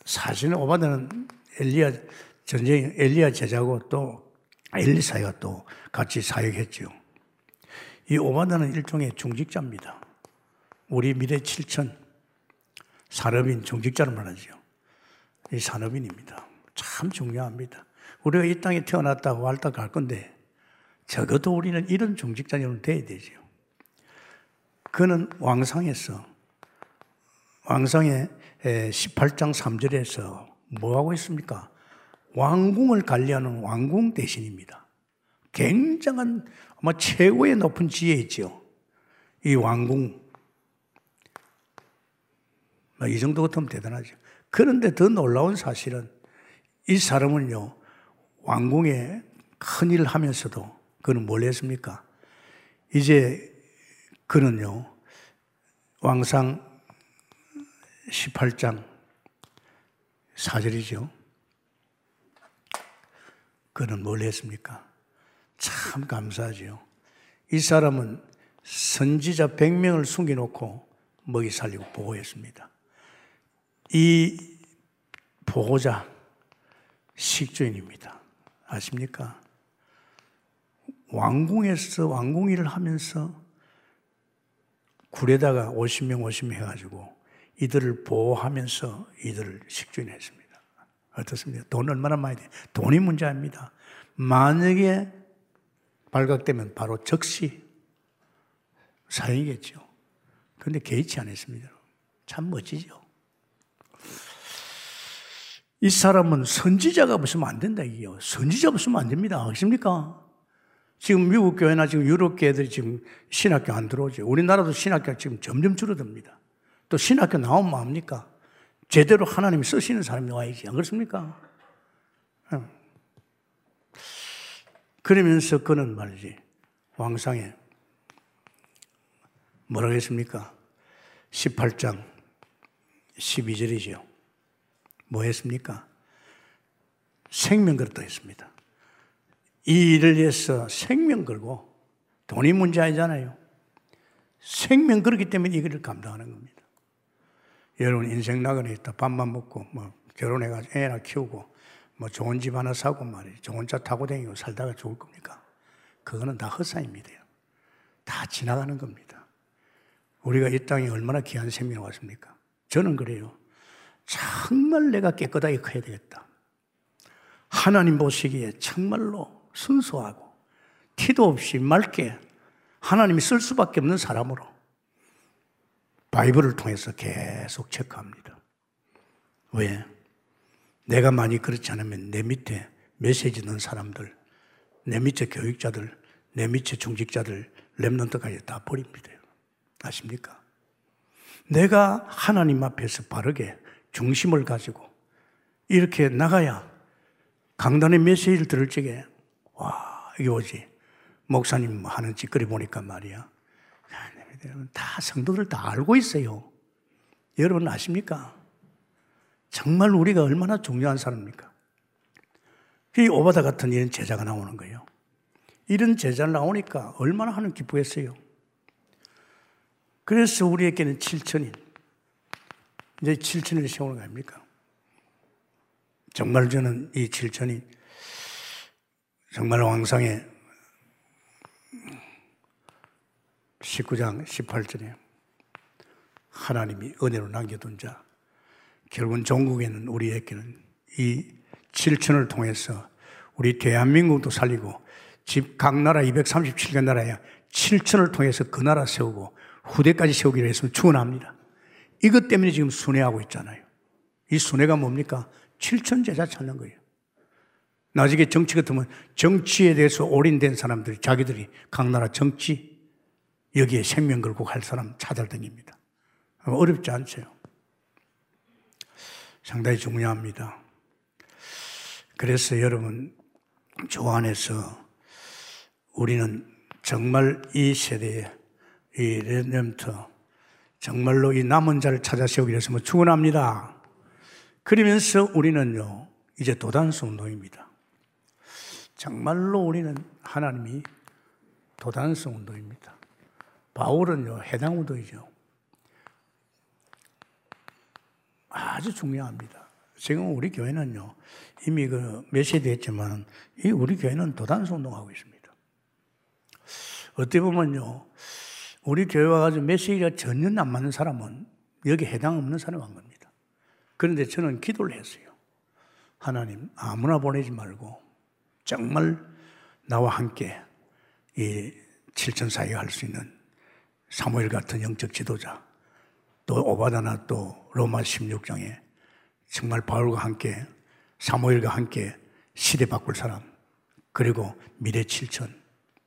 사실은 오바다는 엘리야 전쟁 엘리야 제자고 또 엘리사가 또 같이 사역했죠. 이 오바다는 일종의 중직자입니다. 우리 미래 7천 산업인 중직자를 말하죠. 이 산업인입니다. 참 중요합니다. 우리가 이 땅에 태어났다고 왔다 갈 건데 적어도 우리는 이런 중직자녀는 돼야 되죠. 그는 왕상에서 왕상의 18장 3절에서 뭐 하고 있습니까? 왕궁을 관리하는 왕궁 대신입니다. 굉장한 아마 최고의 높은 지혜 있죠. 이 왕궁. 뭐이 정도 같으면 대단하죠. 그런데 더 놀라운 사실은 이 사람은요, 왕궁에 큰 일을 하면서도 그는 뭘 했습니까? 이제 그는요, 왕상 18장 4절이죠. 그는 뭘 했습니까? 참 감사하죠. 이 사람은 선지자 100명을 숨겨놓고 먹이 살리고 보호했습니다. 이 보호자 식주인입니다. 아십니까? 왕궁에서 왕궁 일을 하면서 굴에다가 50명 50명 해가지고 이들을 보호하면서 이들을 식주인했습니다. 어떻습니까? 돈 얼마나 많이 돼? 돈이 문제입니다. 만약에 발각되면 바로 즉시 사형이겠죠. 그런데 개의치 않았습니다. 참 멋지죠. 이 사람은 선지자가 없으면 안 된다, 이게요. 선지자 없으면 안 됩니다. 아십니까? 지금 미국 교회나 지금 유럽 교회들이 지금 신학교 안 들어오죠. 우리나라도 신학교가 지금 점점 줄어듭니다. 또 신학교 나오면 뭐합니까? 제대로 하나님이 쓰시는 사람이 와야지. 안 그렇습니까? 그러면서 그는 말이지. 왕상에 뭐라고 했습니까? 18장 12절이죠. 뭐 했습니까? 생명 걸었다 했습니다. 이 일을 위해서 생명 걸고 돈이 문제 아니잖아요. 생명 걸었기 때문에 이거를 감당하는 겁니다. 여러분 인생 나그네 있다 밥만 먹고 뭐 결혼해가지고 애나 키우고 뭐 좋은 집 하나 사고 말이지 좋은 차 타고 다니고 살다가 죽을 겁니까? 그거는 다 헛사입니다. 다 지나가는 겁니다. 우리가 이 땅에 얼마나 귀한 생명이 왔습니까? 저는 그래요. 정말 내가 깨끗하게 커야 되겠다. 하나님 보시기에 정말로 순수하고 티도 없이 맑게 하나님이 쓸 수밖에 없는 사람으로 바이블을 통해서 계속 체크합니다. 왜? 내가 많이 그렇지 않으면 내 밑에 메시지 넣은 사람들, 내 밑에 교육자들, 내 밑에 중직자들, 랩런트까지 다 버립니다. 아십니까? 내가 하나님 앞에서 바르게 중심을 가지고 이렇게 나가야 강단의 메시지를 들을 적에 와, 이게 오지. 목사님 하는 짓거리 보니까 말이야. 다 성도들 다 알고 있어요. 여러분 아십니까? 정말 우리가 얼마나 중요한 사람입니까? 이 오바다 같은 이런 제자가 나오는 거예요. 이런 제자 나오니까 얼마나 하는 기쁘겠어요. 그래서 우리에게는 7천인. 이제 7천을 세우는 거 아닙니까? 정말 저는 이 7천이 정말 왕상의 19장 18절에 하나님이 은혜로 남겨둔 자, 결국은 전국에는 우리에게는 이 7천을 통해서 우리 대한민국도 살리고 집 각 나라 237개 나라에 7천을 통해서 그 나라 세우고 후대까지 세우기로 했으면 축원합니다. 이것 때문에 지금 순회하고 있잖아요. 이 순회가 뭡니까? 7천 제자 찾는 거예요. 나중에 정치 같으면 정치에 대해서 올인된 사람들이 자기들이 각 나라 정치 여기에 생명 걸고 갈 사람 찾아다닙니다. 어렵지 않죠. 상당히 중요합니다. 그래서 여러분 조 안에서 우리는 정말 이 세대에 이 레렘터 정말로 이 남은 자를 찾아 세우기 위해서 뭐 축원합니다. 그러면서 우리는요 이제 도단수 운동입니다. 정말로 우리는 하나님이 도단수 운동입니다. 바울은요 해당 운동이죠. 아주 중요합니다. 지금 우리 교회는요 이미 그 메시지 했지만 이 우리 교회는 도단수 운동하고 있습니다. 어떻게 보면요 우리 교회 와 가지고 메시지가 전혀 안 맞는 사람은 여기 해당 없는 사람이 한 겁니다. 그런데 저는 기도를 했어요. 하나님, 아무나 보내지 말고 정말 나와 함께 이 칠천사에 할수 있는 사무엘 같은 영적 지도자, 또 오바다나 또 로마 16장에 정말 바울과 함께 사무엘과 함께 시대 바꿀 사람, 그리고 미래 칠천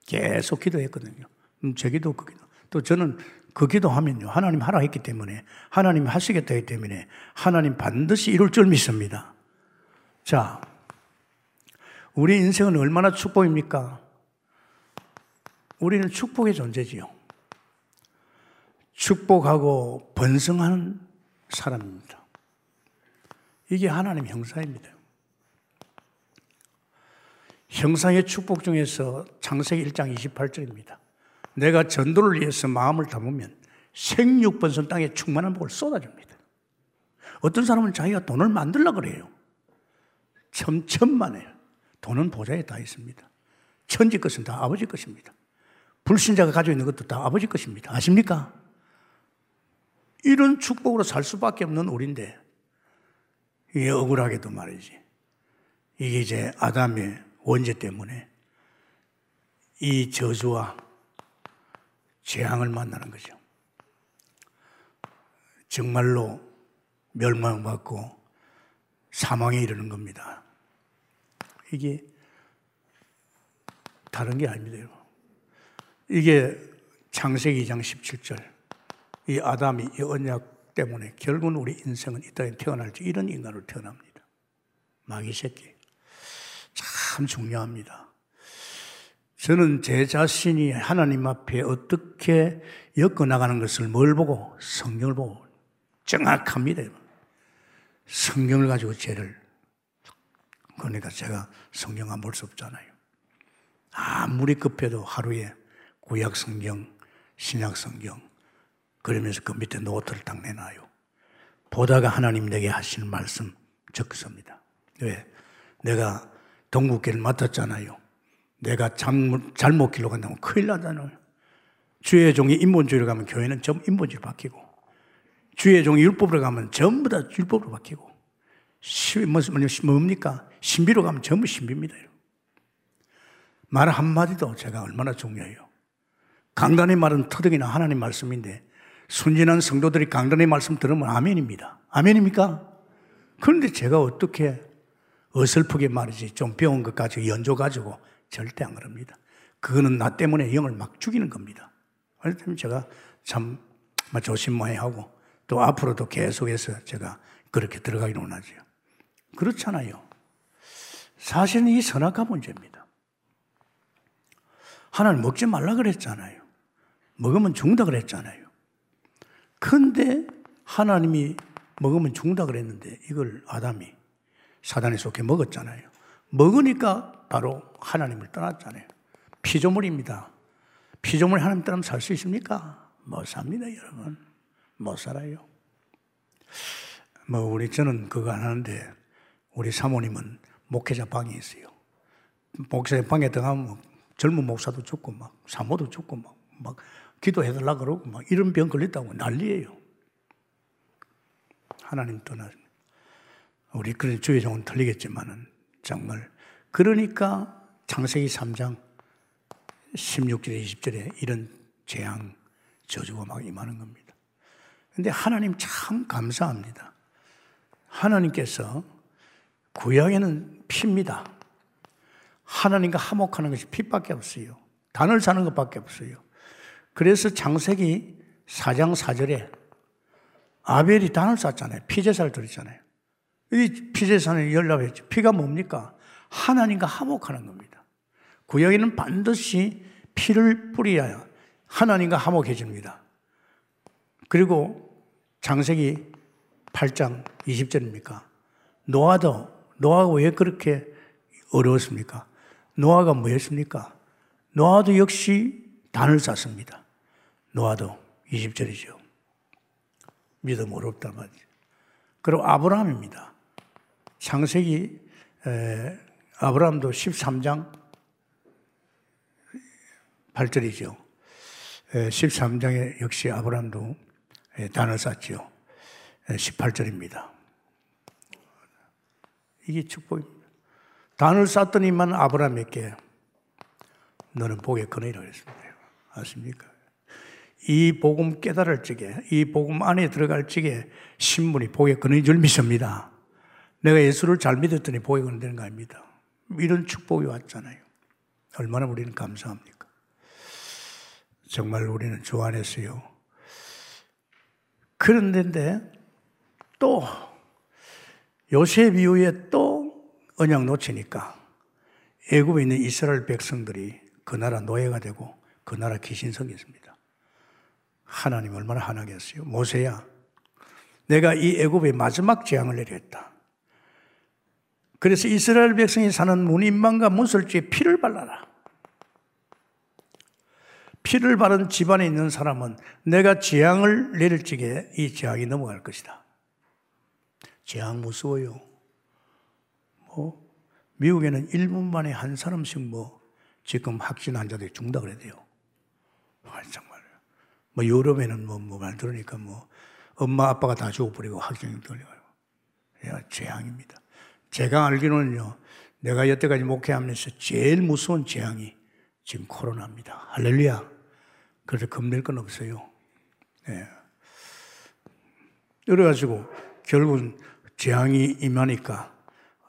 계속 기도했거든요. 음, 제 기도 그 기도. 또 저는 그 기도하면요. 하나님 하라 했기 때문에 하나님 하시겠다 했기 때문에 하나님 반드시 이룰 줄 믿습니다. 자, 우리 인생은 얼마나 축복입니까? 우리는 축복의 존재지요. 축복하고 번성하는 사람입니다. 이게 하나님 형사입니다. 형상의 축복 중에서 창세기 1장 28절입니다. 내가 전도를 위해서 마음을 담으면 생육번선 땅에 충만한 복을 쏟아줍니다. 어떤 사람은 자기가 돈을 만들려 그래요. 첨천만에 돈은 보좌에 다 있습니다. 천지 것은 다 아버지 것입니다. 불신자가 가지고 있는 것도 다 아버지 것입니다. 아십니까? 이런 축복으로 살 수밖에 없는 우리인데 이게 억울하게도 말이지. 이게 이제 아담의 원죄 때문에 이 저주와 재앙을 만나는 거죠. 정말로 멸망받고 사망에 이르는 겁니다. 이게 다른 게 아닙니다. 이게 창세기 2장 17절. 이 아담이 이 언약 때문에 결국은 우리 인생은 이 땅에 태어날지 이런 인간으로 태어납니다. 마귀 새끼. 참 중요합니다. 저는 제 자신이 하나님 앞에 어떻게 엮어나가는 것을 뭘 보고? 성경을 보고. 정확합니다. 성경을 가지고 죄를. 그러니까 제가 성경 안 볼 수 없잖아요. 아무리 급해도 하루에 구약 성경, 신약 성경, 그러면서 그 밑에 노트를 딱 내놔요. 보다가 하나님 내게 하시는 말씀 적습니다. 왜? 내가 동국계를 맡았잖아요. 내가 잘못 길로 간다면 큰일 나잖아요. 주의 종이 인본주의로 가면 교회는 전부 인본주의로 바뀌고, 주의 종이 율법으로 가면 전부 다 율법으로 바뀌고, 시, 뭐, 뭡니까? 신비로 가면 전부 신비입니다. 말 한마디도 제가 얼마나 중요해요. 강단의 말은 터득이나 하나님 말씀인데, 순진한 성도들이 강단의 말씀 들으면 아멘입니다. 아멘입니까? 그런데 제가 어떻게 어설프게 말이지 좀 배운 것 가지고 연조 가지고 절대 안 그럽니다. 그거는 나 때문에 영을 막 죽이는 겁니다. 그렇다면 제가 참 조심해야 하고 또 앞으로도 계속해서 제가 그렇게 들어가기를 원하죠. 그렇잖아요. 사실은 이 선악과 문제입니다. 하나님 먹지 말라 그랬잖아요. 먹으면 죽는다 그랬잖아요. 근데 하나님이 먹으면 죽는다 그랬는데 이걸 아담이 사단에 속해 먹었잖아요. 먹으니까 바로 하나님을 떠났잖아요. 피조물입니다. 피조물 하나님 떠나면 살수 있습니까? 못 삽니다, 여러분. 못 살아요. 뭐, 우리, 저는 그거 안 하는데, 우리 사모님은 목회자 방에 있어요. 목회자 방에 들어가면 젊은 목사도 죽고, 막, 사모도 죽고, 막, 막, 기도해달라 그러고, 막, 이런 병 걸렸다고 난리예요. 하나님 떠나. 우리 그런 주의 종은 틀리겠지만은, 정말. 그러니까, 창세기 3장 16절에 20절에 이런 재앙, 저주가 막 임하는 겁니다. 근데 하나님 참 감사합니다. 하나님께서 구약에는 피입니다. 하나님과 화목하는 것이 핏밖에 없어요. 단을 사는 것밖에 없어요. 그래서 장세기 4장 4절에 아벨이 단을 쌌잖아요. 피제사를 드렸잖아요. 이 피제사는 연락했죠. 피가 뭡니까? 하나님과 화목하는 겁니다. 구약에는 반드시 피를 뿌려야 하나님과 화목해집니다. 그리고 장세기 8장 20절입니까? 노아도, 노아가 왜 그렇게 어려웠습니까? 노아가 뭐였습니까? 노아도 역시 단을 쌌습니다. 노아도 20절이죠. 믿음 어렵다 말이죠. 그리고 아브라함입니다. 창세기 에, 아브라함도 13장 8절이죠. 13장에 역시 아브라함도 단을 쌌죠. 18절입니다. 이게 축복입니다. 단을 쌌더니만 아브라함에게 너는 복의 근이라고 했습니다. 아십니까? 이 복음 깨달을 적에, 이 복음 안에 들어갈 적에 신분이 복의 근인 줄 믿습니다. 내가 예수를 잘 믿었더니 근이 되는 거 아닙니다. 이런 축복이 왔잖아요. 얼마나 우리는 감사합니까? 정말 우리는 주 안에서요. 그런데 또 요셉 이후에 또 언약 놓치니까 애굽에 있는 이스라엘 백성들이 그 나라 노예가 되고 그 나라 귀신 성했습니다. 하나님 얼마나 하나겠어요. 모세야, 내가 이 애굽에 마지막 재앙을 내렸다. 그래서 이스라엘 백성이 사는 문인방과 문설주에 피를 발라라. 피를 바른 집안에 있는 사람은 내가 재앙을 내릴 적에 이 재앙이 넘어갈 것이다. 재앙 무서워요. 뭐, 미국에는 1분 만에 한 사람씩 뭐, 지금 확진 환자들이 죽다 그래야 돼요. 아, 정말. 뭐, 유럽에는 뭐, 뭐, 말 들으니까 뭐, 엄마, 아빠가 다 죽어버리고 확진이 들려요. 야, 재앙입니다. 제가 알기로는요, 내가 여태까지 목회하면서 제일 무서운 재앙이 지금 코로나입니다. 할렐루야. 그래서 겁낼 건 없어요. 예. 그래가지고, 결국은 재앙이 임하니까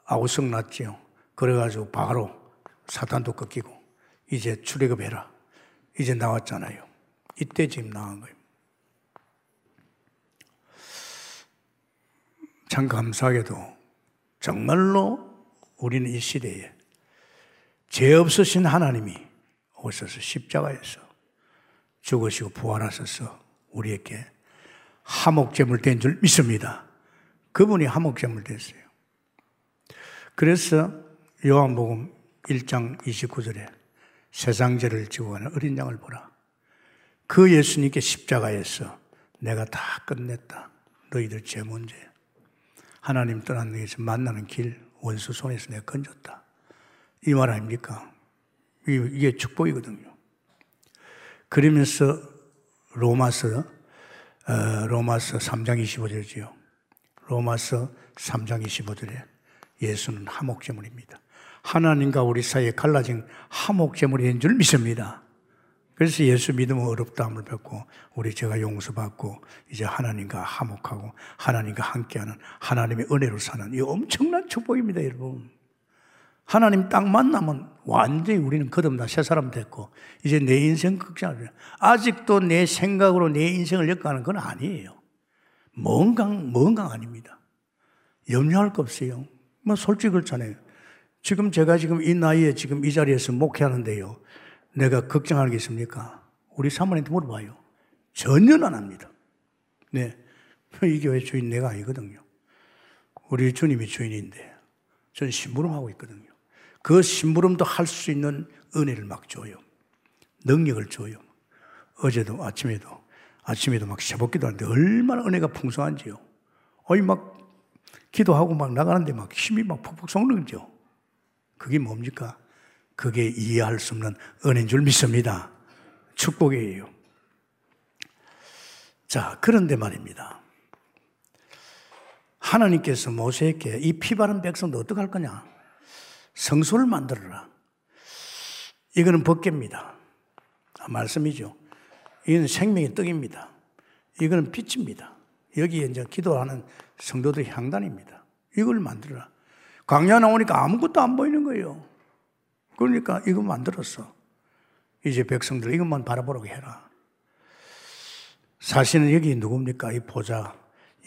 아우성 났지요. 그래가지고 바로 사탄도 꺾이고 이제 출애굽해라. 이제 나왔잖아요. 이때 지금 나온 거예요. 참 감사하게도 정말로 우리는 이 시대에 죄 없으신 하나님이 오셔서 십자가에서 죽으시고 부활하셔서 우리에게 하목제물 된 줄 믿습니다. 그분이 하목제물 됐어요. 그래서 요한복음 1장 29절에 세상죄를 지고 가는 어린 양을 보라. 그 예수님께 십자가에서 내가 다 끝냈다. 너희들 죄 문제. 하나님 떠난 너희에서 만나는 길 원수 손에서 내가 건졌다. 이 말 아닙니까? 이게 축복이거든요. 그러면서 로마서 어, 로마서 3장 25절이지요. 로마서 3장 25절에 예수는 화목제물입니다. 하나님과 우리 사이에 갈라진 화목제물인 줄 믿습니다. 그래서 예수 믿으면 어렵다함을 뵙고 우리 제가 용서받고 이제 하나님과 화목하고 하나님과 함께하는 하나님의 은혜로 사는 이 엄청난 축복입니다, 여러분. 하나님 딱 만나면 완전히 우리는 거듭나 새 사람 됐고 이제 내 인생 극장을 아직도 내 생각으로 내 인생을 엮어가는 건 아니에요. 뭔강, 뭔강 아닙니다. 염려할 거 없어요. 뭐 솔직히 그렇잖아요. 지금 제가 지금 이 나이에 지금 이 자리에서 목회하는데요. 내가 걱정하는 게 있습니까? 우리 사모님한테 물어봐요. 전혀 안 합니다. 네. 이 교회 주인 내가 아니거든요. 우리 주님이 주인인데, 저는 심부름하고 있거든요. 그 심부름도 할 수 있는 은혜를 막 줘요. 능력을 줘요. 어제도 아침에도 아침에도 막 새벽 기도하는데 얼마나 은혜가 풍성한지요. 어이 막 기도하고 막 나가는데 막 힘이 막 푹푹 솟는 거죠. 그게 뭡니까? 그게 이해할 수 없는 은혜인 줄 믿습니다. 축복이에요. 자, 그런데 말입니다. 하나님께서 모세에게 이 피바른 백성도 어떡할 거냐? 성소를 만들어라. 이거는 법계입니다. 말씀이죠. 이건 생명의 떡입니다. 이거는 빛입니다. 여기에 이제 기도하는 성도들의 향단입니다. 이걸 만들어라. 광야 나오니까 아무것도 안 보이는 거예요. 그러니까 이거 만들었어. 이제 백성들 이것만 바라보라고 해라. 사실은 여기 누굽니까? 이 보좌.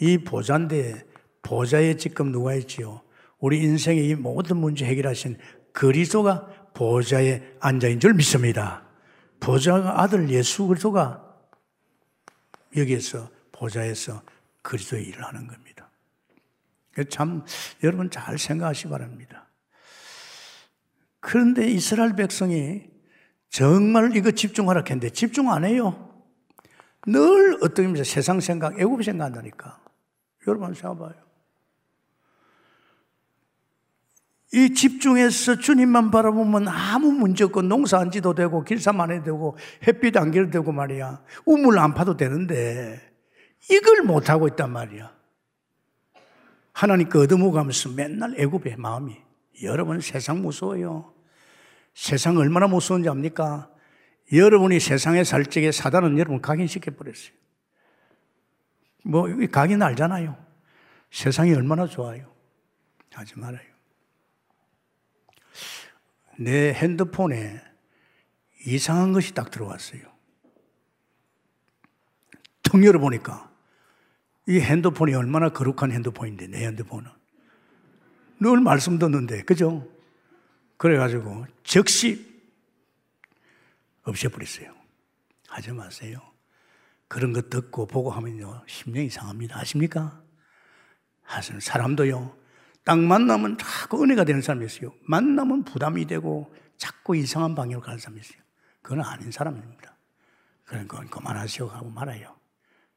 이 보좌인데 보좌에 지금 누가 있지요? 우리 인생의 이 모든 문제 해결하신 그리스도가 보좌에 앉아있는 줄 믿습니다. 보좌가 아들 예수 그리스도가 여기에서 보좌에서 그리스도의 일을 하는 겁니다. 참 여러분 잘 생각하시 기 바랍니다. 그런데 이스라엘 백성이 정말 이거 집중하라 했는데 집중 안 해요. 늘 어떻게 보면 세상 생각, 애굽 생각한다니까. 여러분 생각봐요. 이 집중해서 주님만 바라보면 아무 문제 없고 농사 안 지도 되고 길사만 해도 되고 햇빛 안 길어도 되고 말이야. 우물 안 파도 되는데 이걸 못하고 있단 말이야. 하나님께 얻어먹으면서 맨날 애굽의 마음이 여러분 세상 무서워요. 세상 얼마나 무서운지 압니까? 여러분이 세상에 살 적에 사단은 여러분 각인시켜 버렸어요. 뭐 각인 알잖아요. 세상이 얼마나 좋아요. 하지 말아요. 내 핸드폰에 이상한 것이 딱 들어왔어요. 턱 열어보니까 이 핸드폰이 얼마나 거룩한 핸드폰인데, 내 핸드폰은. 늘 말씀 듣는데, 그죠? 그래가지고 즉시 없애버렸어요. 하지 마세요. 그런 거 듣고 보고 하면요, 심령이 상합니다. 아십니까? 하시는 사람도요, 딱 만나면 자꾸 은혜가 되는 사람이 있어요. 만나면 부담이 되고 자꾸 이상한 방향으로 가는 사람이 있어요. 그건 아닌 사람입니다. 그러니까 그만하시오 하고 말아요.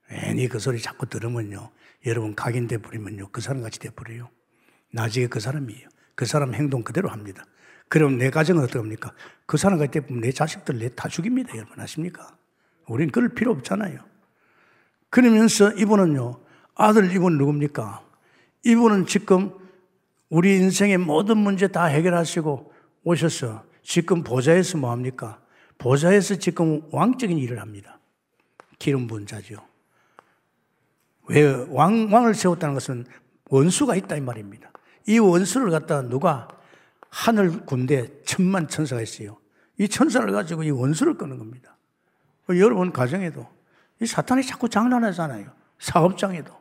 괜히 그 소리 자꾸 들으면요, 여러분 각인돼 버리면요, 그 사람 같이 돼 버려요. 나중에 그 사람이에요. 그 사람 행동 그대로 합니다. 그럼 내 가정은 어떡합니까? 그 사람 같을 때 보면 내 자식들 내 다 죽입니다. 여러분 아십니까? 우린 그럴 필요 없잖아요. 그러면서 이분은요, 아들 이분 누굽니까? 이분은 지금 우리 인생의 모든 문제 다 해결하시고 오셔서 지금 보좌에서 뭐 합니까? 보좌에서 지금 왕적인 일을 합니다. 기름 부은 자죠. 왜 왕, 왕을 세웠다는 것은 원수가 있다 이 말입니다. 이 원수를 갖다가 누가 하늘 군대 천만 천사가 있어요. 이 천사를 가지고 이 원수를 끄는 겁니다. 여러분 가정에도 이 사탄이 자꾸 장난하잖아요. 사업장에도.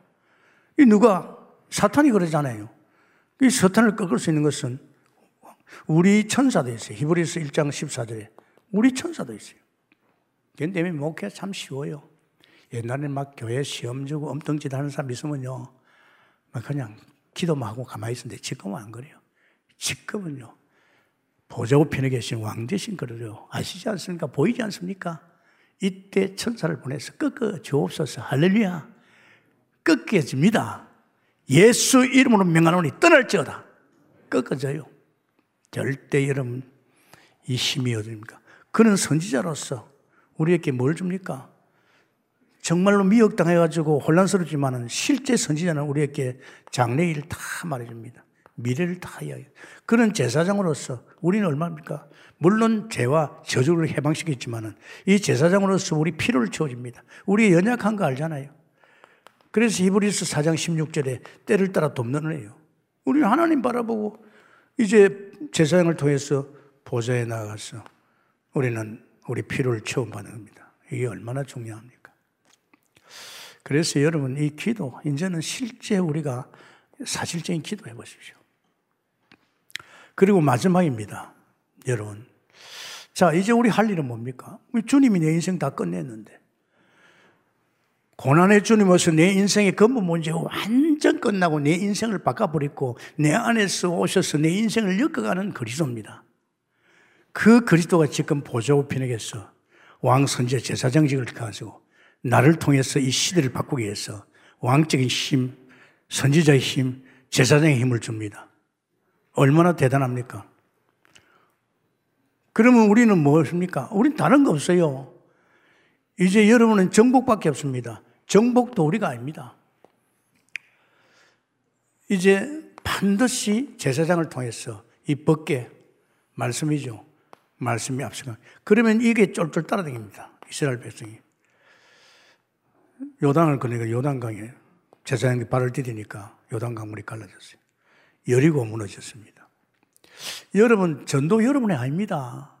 이 누가 사탄이 그러잖아요. 이 사탄을 꺾을 수 있는 것은 우리 천사도 있어요. 히브리서 1장 14절에 우리 천사도 있어요. 때문에 목회 참 쉬워요. 옛날에 막 교회 시험 주고 엉뚱짓 하는 사람 있으면요. 막 그냥 기도만 하고 가만히 있었는데 지금은 안 그래요. 지금은요. 보좌 우편에 계신 왕 대신 그러죠. 아시지 않습니까? 보이지 않습니까? 이때 천사를 보내서 꺾어 주옵소서. 할렐루야. 꺾여집니다. 예수 이름으로 명하노니 떠날지어다. 꺾어져요. 절대 여러분 이 힘이 어딥니까? 그는 선지자로서 우리에게 뭘 줍니까? 정말로 미혹당해가지고 혼란스럽지만은 실제 선지자는 우리에게 장래일 다 말해줍니다. 미래를 다 이야기. 그런 제사장으로서 우리는 얼마입니까? 물론 죄와 저주를 해방시켰지만은 이 제사장으로서 우리 필요를 채워줍니다. 우리 연약한 거 알잖아요. 그래서 히브리서 4장 16절에 때를 따라 돕는 애요. 우리는 하나님 바라보고 이제 제사장을 통해서 보좌에 나가서 우리는 우리 필요를 채워받는 겁니다. 이게 얼마나 중요합니까? 그래서 여러분 이 기도 이제는 실제 우리가 사실적인 기도 해 보십시오. 그리고 마지막입니다. 여러분. 자, 이제 우리 할 일은 뭡니까? 주님이 내 인생 다 끝냈는데. 고난의 주님으로서 내 인생의 근본 문제가 완전 끝나고 내 인생을 바꿔버리고 내 안에서 오셔서 내 인생을 엮어가는 그리스도입니다. 그 그리스도가 지금 보좌 우편에게서 왕 선제 제사장직을 가지고 나를 통해서 이 시대를 바꾸기 위해서 왕적인 힘, 선지자의 힘, 제사장의 힘을 줍니다. 얼마나 대단합니까? 그러면 우리는 무엇입니까? 우리는 다른 거 없어요. 이제 여러분은 정복밖에 없습니다. 정복도 우리가 아닙니다. 이제 반드시 제사장을 통해서 이 법계 말씀이죠. 말씀이 앞서가. 그러면 이게 쫄쫄 따라다닙니다. 이스라엘 백성이. 요단을 거니까 요단강에 제사장이 발을 디디니까 요단강 물이 갈라졌어요. 여리고 무너졌습니다. 여러분, 전도 여러분이 아닙니다.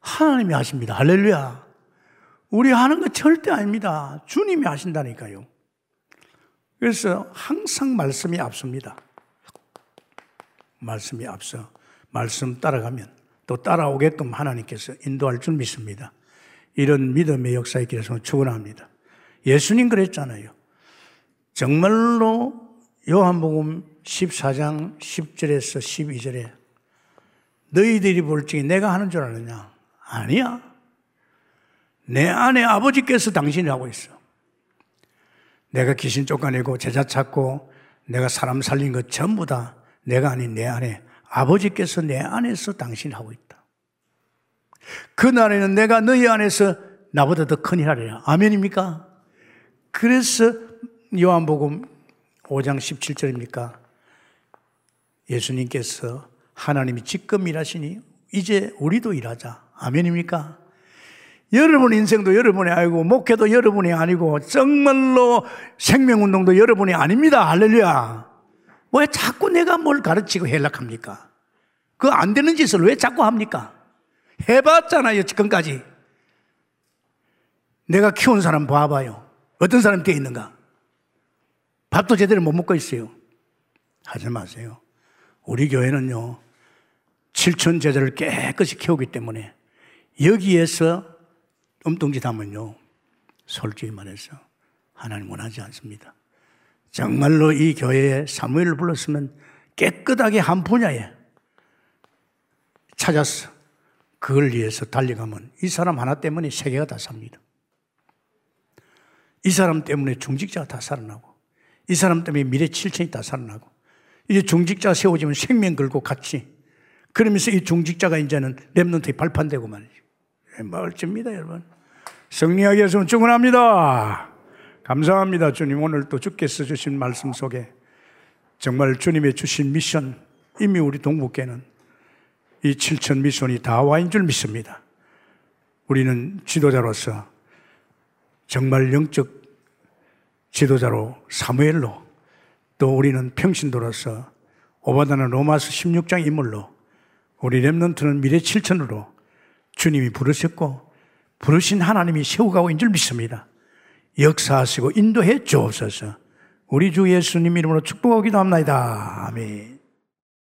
하나님이 하십니다. 할렐루야. 우리 하는 거 절대 아닙니다. 주님이 하신다니까요. 그래서 항상 말씀이 앞섭니다. 말씀이 앞서 말씀 따라가면 또 따라오게끔 하나님께서 인도할 줄 믿습니다. 이런 믿음의 역사의 길에서 축원합니다. 예수님 그랬잖아요. 정말로 요한복음 14장 10절에서 12절에 너희들이 볼 적에 내가 하는 줄 아느냐? 아니야. 내 안에 아버지께서 당신이 하고 있어. 내가 귀신 쫓아내고 제자 찾고 내가 사람 살린 것 전부 다 내가 아닌 내 안에 아버지께서 내 안에서 당신이 하고 있다. 그날에는 내가 너희 안에서 나보다 더 큰 일 하리라. 아멘입니까? 그래서 요한복음 5장 17절입니까? 예수님께서 하나님이 지금 일하시니 이제 우리도 일하자. 아멘입니까? 여러분 인생도 여러분이 아니고 목회도 여러분이 아니고 정말로 생명운동도 여러분이 아닙니다. 할렐루야. 왜 자꾸 내가 뭘 가르치고 연락합니까? 그 안 되는 짓을 왜 자꾸 합니까? 해봤잖아요, 지금까지. 내가 키운 사람 봐봐요. 어떤 사람이 되어 있는가? 밥도 제대로 못 먹고 있어요. 하지 마세요. 우리 교회는요, 7천 제자를 깨끗이 키우기 때문에 여기에서 엉뚱짓 하면요, 솔직히 말해서 하나님 원하지 않습니다. 정말로 이 교회에 사무엘을 불렀으면 깨끗하게 한 분야에 찾았어. 그걸 위해서 달려가면 이 사람 하나 때문에 세계가 다 삽니다. 이 사람 때문에 중직자가 다 살아나고, 이 사람 때문에 미래 칠천이 다 살아나고, 이제 중직자 세워지면 생명 걸고 같이, 그러면서 이 중직자가 이제는 랩런트에 발판되고 말이죠. 멀쩡입니다, 여러분. 승리하게 해서 축원합니다. 감사합니다, 주님. 오늘 또 주께서 주신 말씀 속에 정말 주님의 주신 미션, 이미 우리 동북계는 이 7천 미션이 다 와인 줄 믿습니다. 우리는 지도자로서 정말 영적 지도자로 사무엘로 또 우리는 평신도로서 오바다는 로마서 16장 인물로 우리 렘넌트는 미래 7천으로 주님이 부르셨고 부르신 하나님이 세워가고 있는 줄 믿습니다. 역사하시고 인도해 주옵소서. 우리 주 예수님 이름으로 축복하기도 합니다. 아멘.